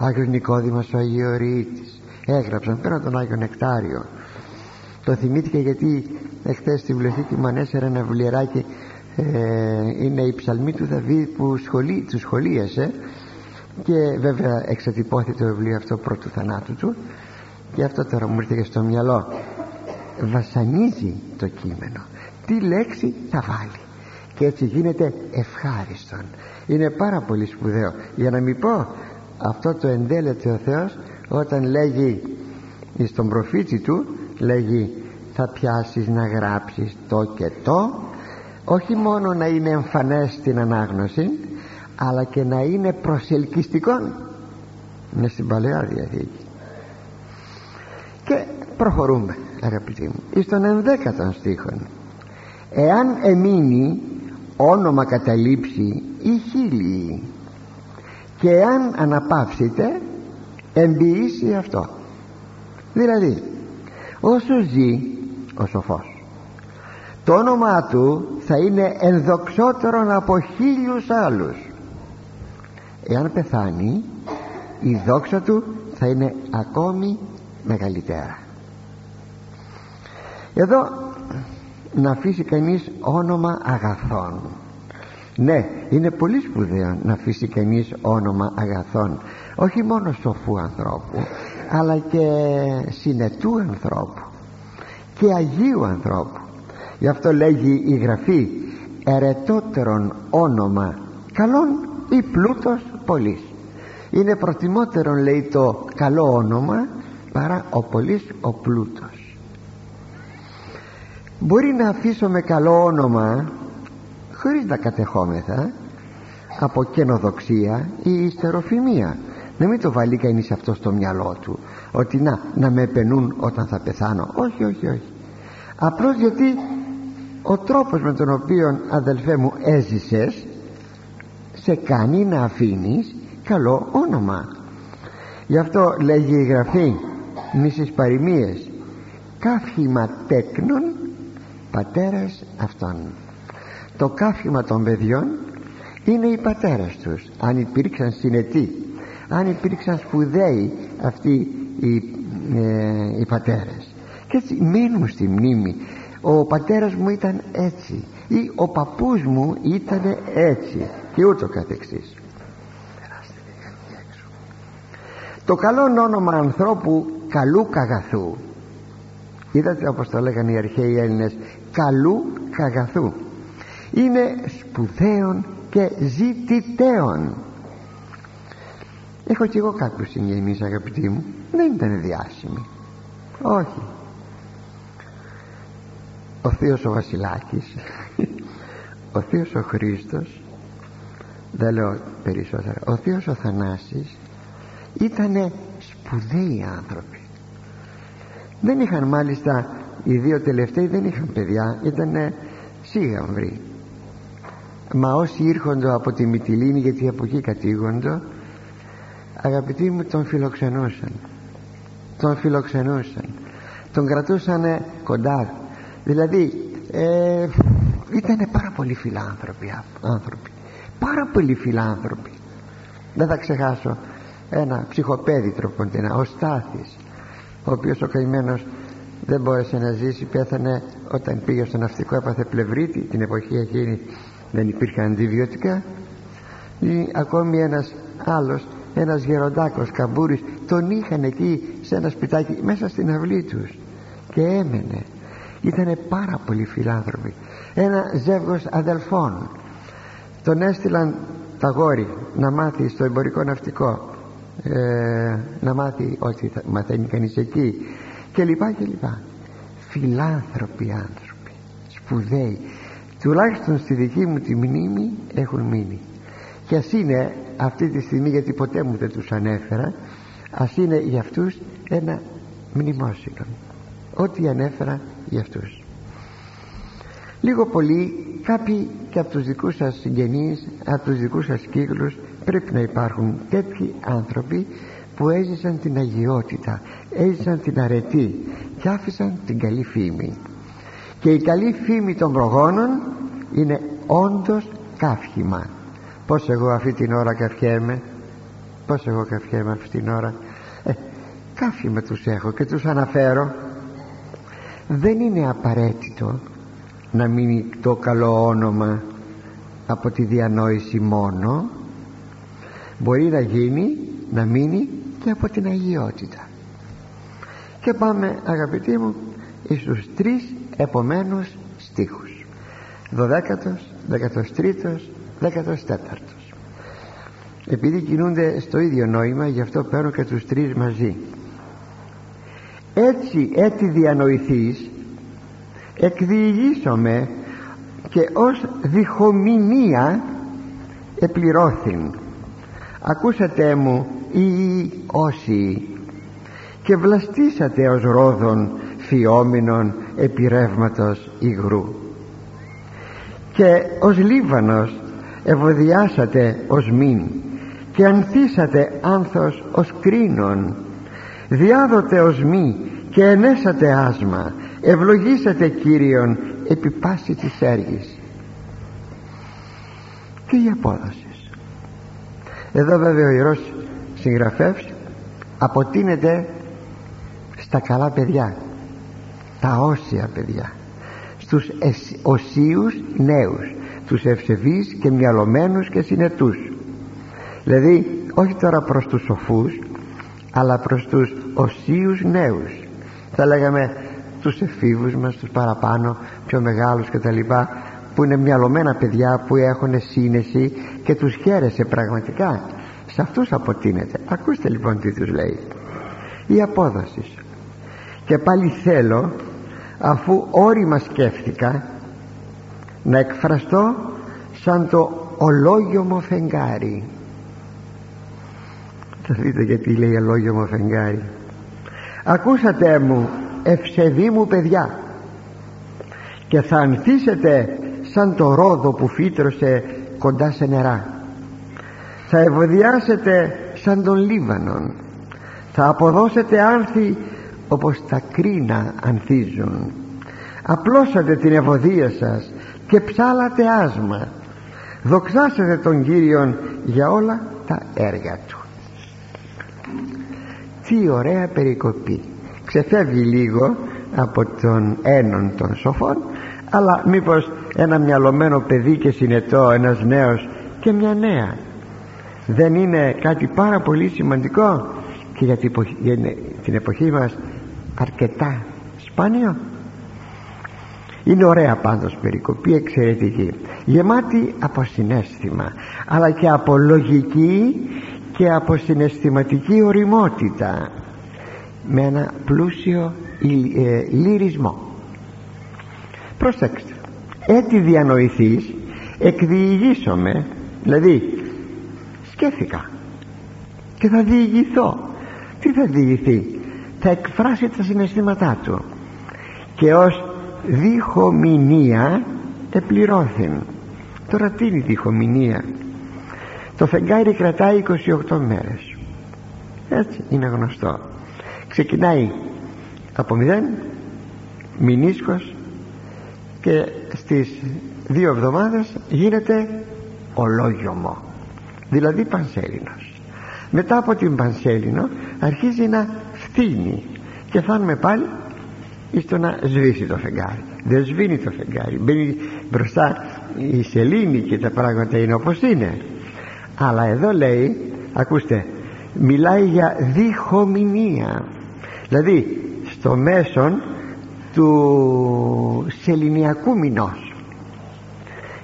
ο Άγιος Νικόδημος ο Αγιορείτης έγραψαν πέρα τον Άγιο Νεκτάριο. Το θυμήθηκε γιατί εχθές στη βιβλιοθήκη μου ανέσερα ένα βιβλιαράκι ε, είναι η ψαλμή του Δαβίδ που σχολεί, του σχολίασε και βέβαια εξατυπώθη το βιβλίο αυτό πρώτου θανάτου του και αυτό τώρα μου ήρθε και στο μυαλό. Βασανίζει το κείμενο. Τι λέξη θα βάλει; Και έτσι γίνεται ευχάριστον. Είναι πάρα πολύ σπουδαίο. Για να μην πω αυτό το εντέλεται ο Θεός όταν λέγει στον προφήτη του λέγει θα πιάσεις να γράψεις το και το όχι μόνο να είναι εμφανές στην ανάγνωση αλλά και να είναι προσελκυστικό είναι στην Παλαιά Διαθήκη. Και προχωρούμε αγαπητοί μου εις τον ενδέκατον στίχον. Εάν εμείνει όνομα καταλήψει ή χίλιοι και εάν αναπαύσετε εμποιήσει αυτό. Δηλαδή όσο ζει ο σοφός το όνομά του θα είναι ενδοξότερον από χίλιους άλλους εάν πεθάνει η δόξα του θα είναι ακόμη μεγαλύτερα. Εδώ να αφήσει κανείς όνομα αγαθών. Ναι είναι πολύ σπουδαίο να αφήσει κανείς όνομα αγαθών όχι μόνο σοφού ανθρώπου αλλά και συνετού ανθρώπου και αγίου ανθρώπου. Γι' αυτό λέγει η Γραφή ερετότερον όνομα καλών ή πλούτος πολλής είναι προτιμότερον λέει το καλό όνομα παρά ο πολλής ο πλούτος. Μπορεί να αφήσω με καλό όνομα χωρίς να κατεχόμεθα από καινοδοξία ή ιστεροφημία. Να μην το βάλει κανείς αυτό στο μυαλό του ότι να, να με επενούν όταν θα πεθάνω. Όχι όχι όχι. Απλώς γιατί ο τρόπος με τον οποίο αδελφέ μου έζησες σε κάνει να αφήνεις καλό όνομα. Γι' αυτό λέγει η Γραφή μισές παροιμίες κάφημα τέκνων πατέρας αυτών. Το κάφημα των παιδιών είναι οι πατέρες τους αν υπήρξαν συνετοί αν υπήρξαν σπουδαίοι αυτοί οι, ε, οι πατέρες. Και έτσι μένουν στη μνήμη. Ο πατέρας μου ήταν έτσι ή ο παππούς μου ήταν έτσι και ούτω καθεξής. Το καλό όνομα ανθρώπου καλού καγαθού. Είδατε όπως το λέγανε οι αρχαίοι Έλληνες καλού καγαθού. Είναι σπουδαίων και ζητητέων. Έχω κι εγώ κάποιους συγγενείς αγαπητοί μου. Δεν ήταν διάσημοι. Όχι. Ο Θείος ο Βασιλάκης ο Θείος ο Χρήστος δεν λέω περισσότερα. Ο Θείος ο Θανάσης ήταν σπουδαίοι άνθρωποι. Δεν είχαν μάλιστα οι δύο τελευταίοι δεν είχαν παιδιά ήταν σίγαμβροι μα όσοι ήρχονται από τη Μυτιλίνη γιατί από εκεί κατήγονται αγαπητοί μου τον φιλοξενούσαν. Τον φιλοξενούσαν. Τον κρατούσαν κοντά. Δηλαδή ε, ήταν πάρα πολύ φιλάνθρωποι άνθρωποι πάρα πολύ φιλάνθρωποι. Δεν θα ξεχάσω ένα ψυχοπαίδι τροποντινά ο Στάθης ο οποίος ο καημένος δεν μπόρεσε να ζήσει πέθανε όταν πήγε στο ναυτικό έπαθε πλευρίτη την εποχή εκείνη δεν υπήρχαν αντιβιωτικά. Ή ακόμη ένας άλλος ένας γεροντάκος καμπούρης τον είχαν εκεί σε ένα σπιτάκι μέσα στην αυλή τους και έμενε. Ήταν πάρα πολύ φιλάνθρωποι. Ένα ζεύγος αδελφών τον έστειλαν τα γόρι να μάθει στο εμπορικό ναυτικό ε, να μάθει ό,τι μαθαίνει κανείς εκεί και λοιπά και λοιπά. Φιλάνθρωποι άνθρωποι σπουδαίοι. Τουλάχιστον στη δική μου τη μνήμη έχουν μείνει. Και ας είναι αυτή τη στιγμή γιατί ποτέ μου δεν τους ανέφερα ας είναι για αυτούς ένα μνημόσυνο. Ό,τι ανέφερα για αυτούς λίγο πολύ κάποιοι και από τους δικούς σας συγγενείς από τους δικούς σας κύκλους πρέπει να υπάρχουν τέτοιοι άνθρωποι που έζησαν την αγιότητα έζησαν την αρετή και άφησαν την καλή φήμη. Και η καλή φήμη των προγόνων είναι όντως καύχημα. Πως εγώ αυτή την ώρα καυχέμαι πως εγώ καυχέμαι αυτή την ώρα. Ε, καύχημα τους έχω και τους αναφέρω. Δεν είναι απαραίτητο να μείνει το καλό όνομα από τη διανόηση μόνο μπορεί να γίνει να μείνει και από την αγιότητα. Και πάμε αγαπητοί μου στους τρεις επομένους στίχους. Δωδέκατος, δεκατοστρίτος, δεκατοστέταρτος. Επειδή κινούνται στο ίδιο νόημα γι' αυτό παίρνω και τους τρεις μαζί. Έτσι έτσι διανοηθείς εκδιηγήσομαι και ως διχομηνία επληρώθην. Ακούσατε μου ή όσοι και βλαστήσατε ως ρόδων φιόμινων επιρεύματος υγρού. Και ως Λίβανος ευωδιάσατε ως μην και ανθίσατε άνθος ως κρίνον. Διάδοτε ως μη και ενέσατε άσμα ευλογήσατε Κύριον επί πάση της έργης και η απόδοση. Εδώ βέβαια ο Ιερός συγγραφεύς αποτείνεται στα καλά παιδιά τα όσια παιδιά στους οσίους νέους τους ευσεβείς και μυαλωμένους και συνετούς. Δηλαδή όχι τώρα προς τους σοφούς αλλά προς τους οσίους νέους. Θα λέγαμε τους εφήβους μας τους παραπάνω πιο μεγάλους και τα λοιπά που είναι μυαλωμένα παιδιά που έχουν σύνεση και τους χαίρεσε πραγματικά. Σε αυτούς αποτείνεται. Ακούστε λοιπόν τι τους λέει. Η απόδοση και πάλι θέλω αφού όρημα σκέφτηκα να εκφραστώ σαν το ολόγιομο φεγγάρι. Θα δείτε γιατί λέει ολόγιομο φεγγάρι. Ακούσατε μου ευσεβή μου παιδιά. Και θα ανθίσετε σαν το ρόδο που φύτρωσε κοντά σε νερά. Θα ευωδιάσετε σαν τον Λίβανον. Θα αποδώσετε άνθη όπως τα κρίνα ανθίζουν. Απλώσατε την ευωδία σας και ψάλατε άσμα. Δοξάσατε τον Κύριον για όλα τα έργα Του. Τι ωραία περικοπή ξεφεύγει λίγο από τον έναν των σοφών αλλά μήπως ένα μυαλωμένο παιδί και συνετό ένας νέος και μια νέα. Δεν είναι κάτι πάρα πολύ σημαντικό και για την εποχή μας αρκετά σπάνιο. Είναι ωραία πάντως περικοπή εξαιρετική. Γεμάτη από συνέστημα αλλά και από λογική και από συναισθηματική οριμότητα με ένα πλούσιο ε, λυρισμό. Προσέξτε έτσι διανοηθείς εκδιηγήσομαι δηλαδή σκέφτηκα και θα διηγηθώ. Τι θα διηγηθεί; Θα εκφράσει τα συναισθήματά του. Και ως διχομηνία επληρώθην. Τώρα τι είναι η διχομηνία; Το φεγγάρι κρατάει 28 μέρες. Έτσι είναι γνωστό ξεκινάει από μηδέν μηνίσκος και στις δύο εβδομάδες γίνεται ολόγιομο δηλαδή πανσέλινος. Μετά από την πανσέλινο αρχίζει να φθήνει και φτάνουμε πάλι στο να σβήσει το φεγγάρι. Δεν σβήνει το φεγγάρι μπαίνει μπροστά η σελήνη και τα πράγματα είναι όπως είναι. Αλλά εδώ λέει ακούστε μιλάει για διχομηνία δηλαδή στο μέσον του σεληνιακού μηνός.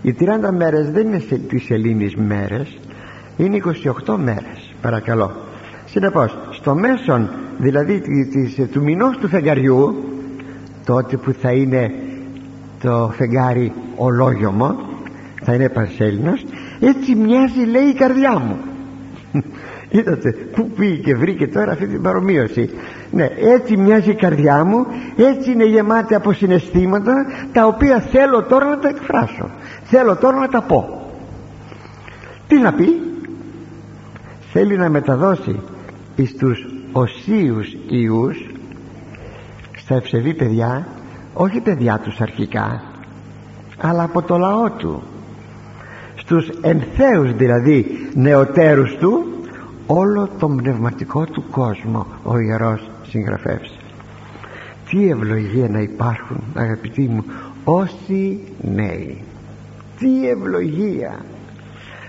Οι 30 μέρες δεν είναι σε, τις σελήνης μέρες είναι 28 μέρες παρακαλώ. Συνεπώς στο μέσον δηλαδή της, του μηνός του φεγγαριού τότε που θα είναι το φεγγάρι ολόγιομο θα είναι πανσέλινος έτσι μοιάζει λέει η καρδιά μου. Είδατε που πήγε και βρήκε τώρα αυτή την παρομοίωση ναι έτσι μοιάζει η καρδιά μου έτσι είναι γεμάτη από συναισθήματα τα οποία θέλω τώρα να τα εκφράσω. Θέλω τώρα να τα πω. Τι να πει; Θέλει να μεταδώσει εις τους οσίους ιούς στα ευσεβή παιδιά όχι παιδιά τους αρχικά αλλά από το λαό του. Στους ενθέους δηλαδή νεοτέρους του όλο τον πνευματικό του κόσμο ο Ιερός συγγραφεύς τι ευλογία να υπάρχουν αγαπητοί μου όσοι νέοι. Τι ευλογία.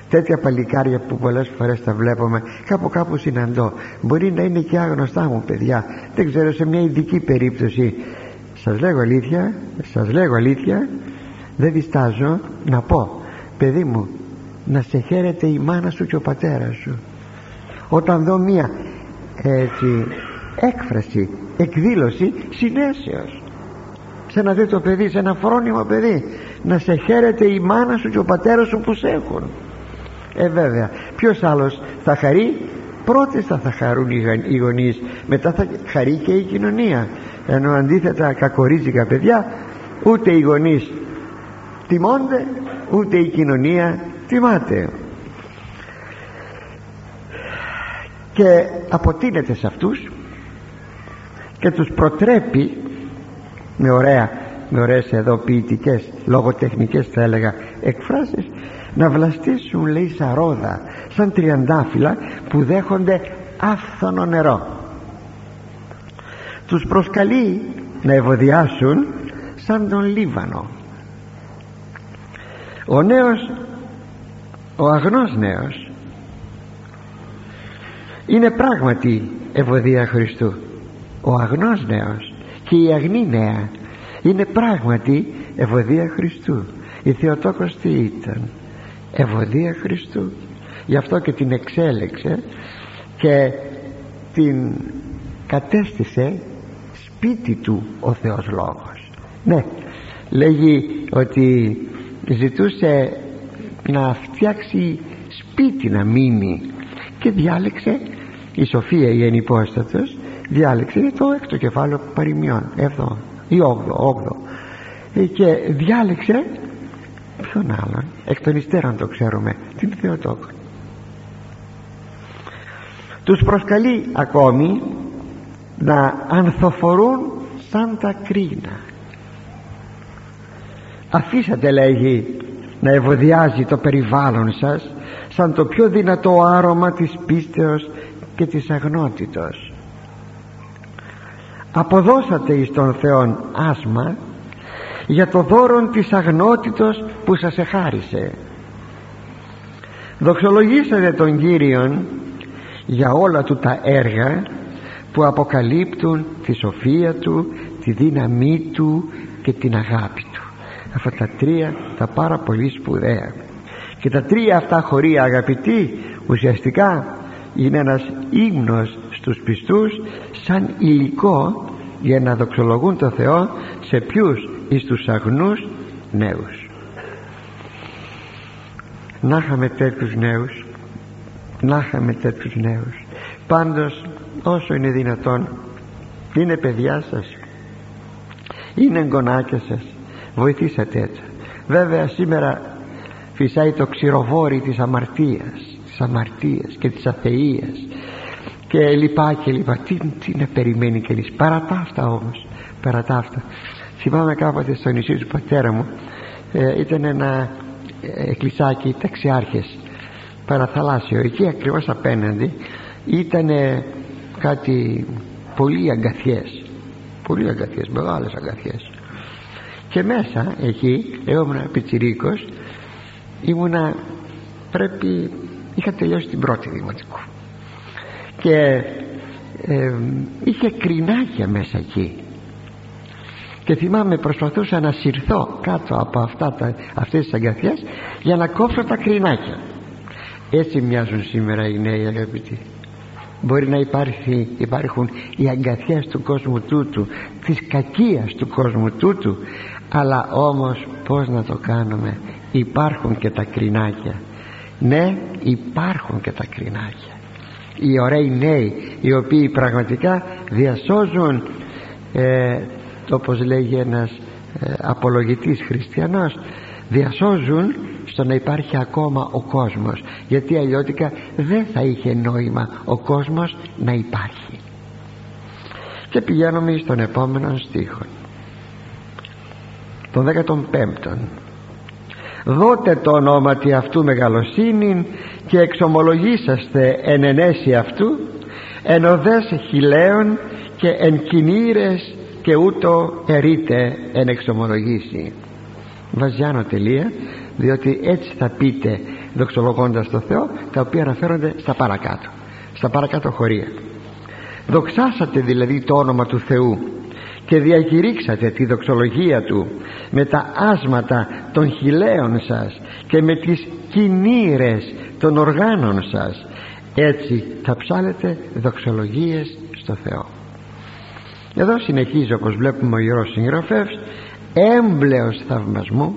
Τέτοια παλικάρια που πολλές φορές τα βλέπουμε κάπου κάπου συναντώ. Μπορεί να είναι και άγνωστά μου παιδιά. Δεν ξέρω σε μια ειδική περίπτωση. Σας λέγω αλήθεια σας λέγω αλήθεια δεν διστάζω να πω. Παιδί μου να σε χαίρεται η μάνα σου και ο πατέρας σου. Όταν δω μια έτσι έκφραση εκδήλωση συνέσεως. Σε ένα τέτοιο παιδί σε ένα φρόνιμο παιδί να σε χαίρεται η μάνα σου και ο πατέρας σου που σε έχουν. Ε βέβαια ποιος άλλος θα χαρεί; Πρώτες θα, θα χαρούν οι γονείς μετά θα χαρεί και η κοινωνία. Ενώ αντίθετα κακορίζικα παιδιά ούτε οι γονείς τιμώνται ούτε η κοινωνία τιμάται. Και αποτείνεται σε αυτούς και τους προτρέπει με ωραία με ωραίες εδώ ποιητικές λογοτεχνικές θα έλεγα εκφράσεις να βλαστήσουν λέει σαρόδα σαν τριαντάφυλλα που δέχονται άφθονο νερό. Τους προσκαλεί να ευωδιάσουν σαν τον Λίβανο. Ο νέος ο αγνός νέος είναι πράγματι ευωδία Χριστού ο αγνός νέος και η αγνή νέα είναι πράγματι ευωδία Χριστού. Η Θεοτόκος τι ήταν; Ευωδία Χριστού. Γι' αυτό και την εξέλεξε και την κατέστησε σπίτι του ο Θεός Λόγος. Ναι λέγει ότι ζητούσε να φτιάξει σπίτι να μείνει και διάλεξε η Σοφία η ενυπόστατος διάλεξε είναι το έκτο κεφάλαιο παροιμιών. Έβδομο. Ή όγδο, όγδο. Ε, και διάλεξε ποιον άλλον. Εκ των υστέρων το ξέρουμε. Την Θεοτόκο. Τους προσκαλεί ακόμη να ανθοφορούν σαν τα κρίνα αφήσατε λέγει να ευωδιάζει το περιβάλλον σας σαν το πιο δυνατό άρωμα της πίστεως και της αγνότητος αποδώσατε εις τον Θεόν άσμα για το δώρο της αγνότητος που σας εχάρισε. Δοξολογήσατε τον Κύριον για όλα του τα έργα που αποκαλύπτουν τη σοφία του τη δύναμή του και την αγάπη του. Αυτά τα τρία τα πάρα πολύ σπουδαία. Και τα τρία αυτά χωρία αγαπητοί ουσιαστικά είναι ένας ύμνος στους πιστούς σαν υλικό για να δοξολογούν το Θεό σε ποιους εις τους αγνούς νέους. Να είχαμε τέτοιους νέους να είχαμε τέτοιους νέους. Πάντως όσο είναι δυνατόν είναι παιδιά σας είναι εγγονάκια σας βοηθήσατε έτσι. Βέβαια σήμερα φυσάει το ξηροβόρι της αμαρτίας της αμαρτίας και της αθείας και λοιπά και λοιπά. Τι, τι να περιμένει κανείς. Παρά τα αυτά όμως. Παρά τα αυτά. Θυμάμαι κάποτε στο νησί του πατέρα μου ε, ήταν ένα ε, εκκλησάκι ταξιάρχες. Παραθαλάσσιο. Εκεί ακριβώς απέναντι ήταν κάτι πολύ αγκαθιές. Πολύ αγκαθιές, μεγάλες αγκαθιές. Και μέσα εκεί εγώ ήμουν πιτσιρίκος ήμουνα πρέπει είχα τελειώσει την πρώτη δημοτικού και ε, είχε κρινάκια μέσα εκεί. Και θυμάμαι προσπαθούσα να συρθώ κάτω από αυτά τα, αυτές τις αγκαθιές για να κόψω τα κρινάκια. Έτσι μοιάζουν σήμερα οι νέοι αγαπητοί. Μπορεί να υπάρχει, υπάρχουν οι αγκαθιές του κόσμου τούτου της κακίας του κόσμου τούτου αλλά όμως πως να το κάνουμε. Υπάρχουν και τα κρινάκια. Ναι υπάρχουν και τα κρινάκια οι ωραίοι νέοι οι οποίοι πραγματικά διασώζουν ε, όπως λέγει ένας ε, απολογητής χριστιανός διασώζουν στο να υπάρχει ακόμα ο κόσμος. Γιατί αλλιώτικα δεν θα είχε νόημα ο κόσμος να υπάρχει. Και πηγαίνουμε στον επόμενο στίχο. Τον 15ο δότε το ονόματι αυτού μεγαλοσύνη και εξομολογήσαστε εν ενέση αυτού εν οδές χιλέων και εν κινήρες και ούτω ερείτε εν εξομολογήσει. Βαζιάνω τελεία διότι έτσι θα πείτε δοξολογώντας το Θεό τα οποία αναφέρονται στα παρακάτω στα παρακάτω χωρία. Δοξάσατε δηλαδή το όνομα του Θεού και διακηρύξατε τη δοξολογία Του με τα άσματα των χιλέων σας και με τις κινήρες των οργάνων σας. Έτσι θα ψάλετε δοξολογίες στο Θεό. Εδώ συνεχίζει όπως βλέπουμε ο Ιερός Συγγραφεύς έμπλεος θαυμασμού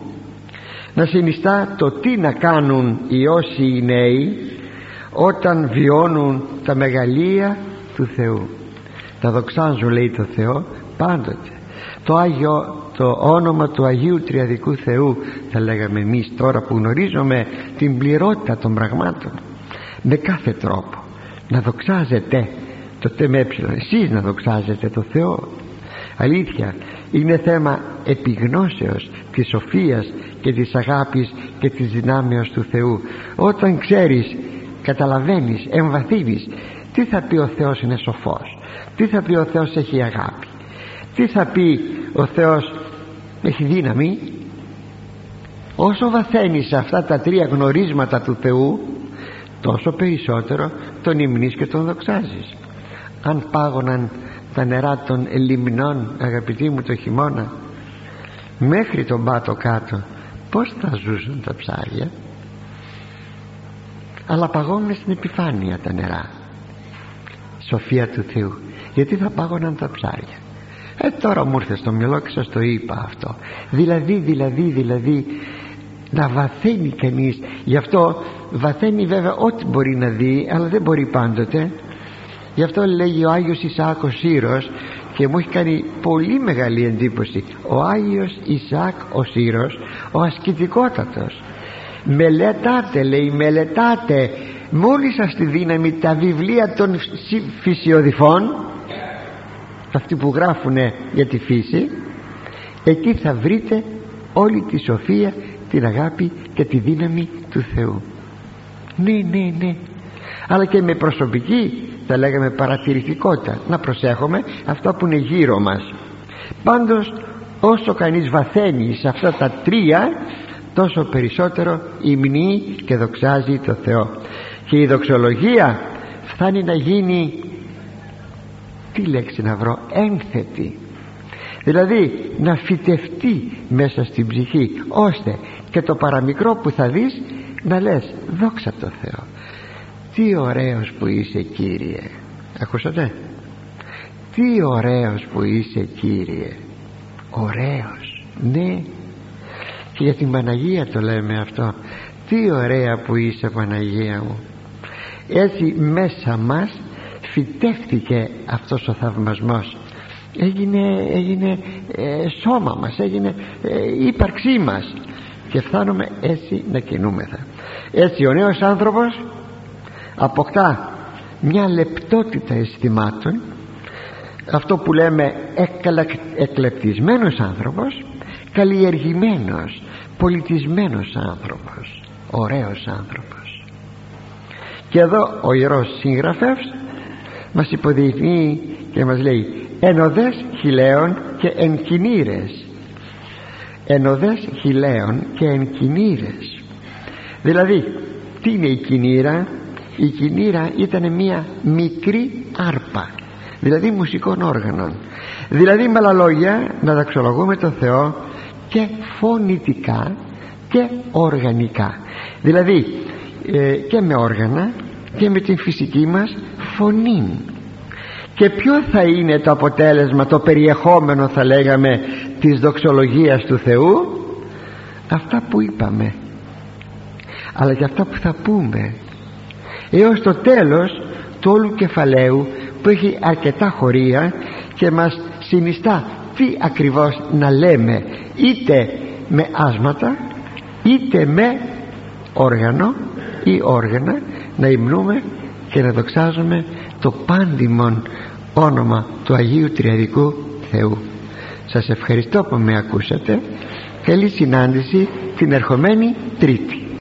να συνιστά το τι να κάνουν οι όσοι οι νέοι όταν βιώνουν τα μεγαλεία του Θεού. Τα δοξάζουν λέει το Θεό πάντοτε. Το Άγιο το όνομα του Αγίου Τριαδικού Θεού θα λέγαμε εμείς τώρα που γνωρίζουμε την πληρότητα των πραγμάτων με κάθε τρόπο. Να δοξάζετε το τεμέψιλο εσείς να δοξάζετε το Θεό. Αλήθεια είναι θέμα επιγνώσεως της σοφίας και της αγάπης και της δυνάμεως του Θεού. Όταν ξέρεις καταλαβαίνεις, εμβαθύνεις τι θα πει ο Θεός είναι σοφός τι θα πει ο Θεός έχει αγάπη τι θα πει ο Θεός; Έχει δύναμη. Όσο βαθαίνεις αυτά τα τρία γνωρίσματα του Θεού τόσο περισσότερο τον υμνείς και τον δοξάζεις. Αν πάγωναν τα νερά των λιμνών αγαπητοί μου το χειμώνα μέχρι τον πάτο κάτω πως θα ζούσαν τα ψάρια; Αλλά παγώνουν στην επιφάνεια τα νερά. Σοφία του Θεού γιατί θα πάγωναν τα ψάρια; Ε τώρα μου ήρθε στο μυαλό και σας το είπα αυτό. Δηλαδή δηλαδή δηλαδή να βαθαίνει κανείς. Γι' αυτό βαθαίνει βέβαια ό,τι μπορεί να δει αλλά δεν μπορεί πάντοτε. Γι' αυτό λέγει ο Άγιος Ισαάκος Σύρος και μου έχει κάνει πολύ μεγάλη εντύπωση. Ο Άγιος Ισαάκ ο Σύρος ο ασκητικότατος. Μελετάτε λέει μελετάτε μόλις σας τη δύναμη τα βιβλία των φυσιοδηφών αυτοί που γράφουν για τη φύση εκεί θα βρείτε όλη τη σοφία την αγάπη και τη δύναμη του Θεού. Ναι ναι ναι. Αλλά και με προσωπική θα λέγαμε παρατηρητικότητα. Να προσέχουμε αυτό που είναι γύρω μας. Πάντως όσο κανείς βαθαίνει σε αυτά τα τρία τόσο περισσότερο υμνεί και δοξάζει το Θεό. Και η δοξολογία φτάνει να γίνει τι λέξη να βρω ένθετη δηλαδή να φυτευτεί μέσα στην ψυχή ώστε και το παραμικρό που θα δεις να λες δόξα το Θεό τι ωραίος που είσαι Κύριε ακούσατε; Τι ωραίος που είσαι Κύριε ωραίος ναι και για την Παναγία το λέμε αυτό. Τι ωραία που είσαι Παναγία μου έτσι μέσα μας φυτεύτηκε αυτός ο θαυμασμός. Έγινε, έγινε ε, σώμα μας έγινε ε, ύπαρξή μας. Και φτάνουμε έτσι να κινούμεθα. Έτσι ο νέος άνθρωπος αποκτά μια λεπτότητα αισθημάτων. Αυτό που λέμε εκλεπτισμένος άνθρωπος καλλιεργημένος πολιτισμένος άνθρωπος ωραίος άνθρωπος. Και εδώ ο Ιερός Συγγραφεύς μας υποδεικνύει και μας λέει ενωδές χιλέων και εν ενωδές χιλέων και εν δηλαδή τι είναι η κινήρα; Η κινήρα ήταν μια μικρή άρπα δηλαδή μουσικών όργανων. Δηλαδή με άλλα λόγια να δαξιολογούμε τον Θεό και φωνητικά και οργανικά. Δηλαδή ε, και με όργανα και με την φυσική μας φωνή και ποιο θα είναι το αποτέλεσμα το περιεχόμενο θα λέγαμε της δοξολογίας του Θεού; Αυτά που είπαμε. Αλλά και αυτά που θα πούμε. Έως το τέλος του όλου κεφαλαίου που έχει αρκετά χωρία και μας συνιστά τι ακριβώς να λέμε είτε με άσματα είτε με όργανο ή όργανα να υμνούμε και να δοξάζουμε το πάντιμον όνομα του Αγίου Τριαδικού Θεού. Σας ευχαριστώ που με ακούσατε. Καλή συνάντηση την ερχομένη Τρίτη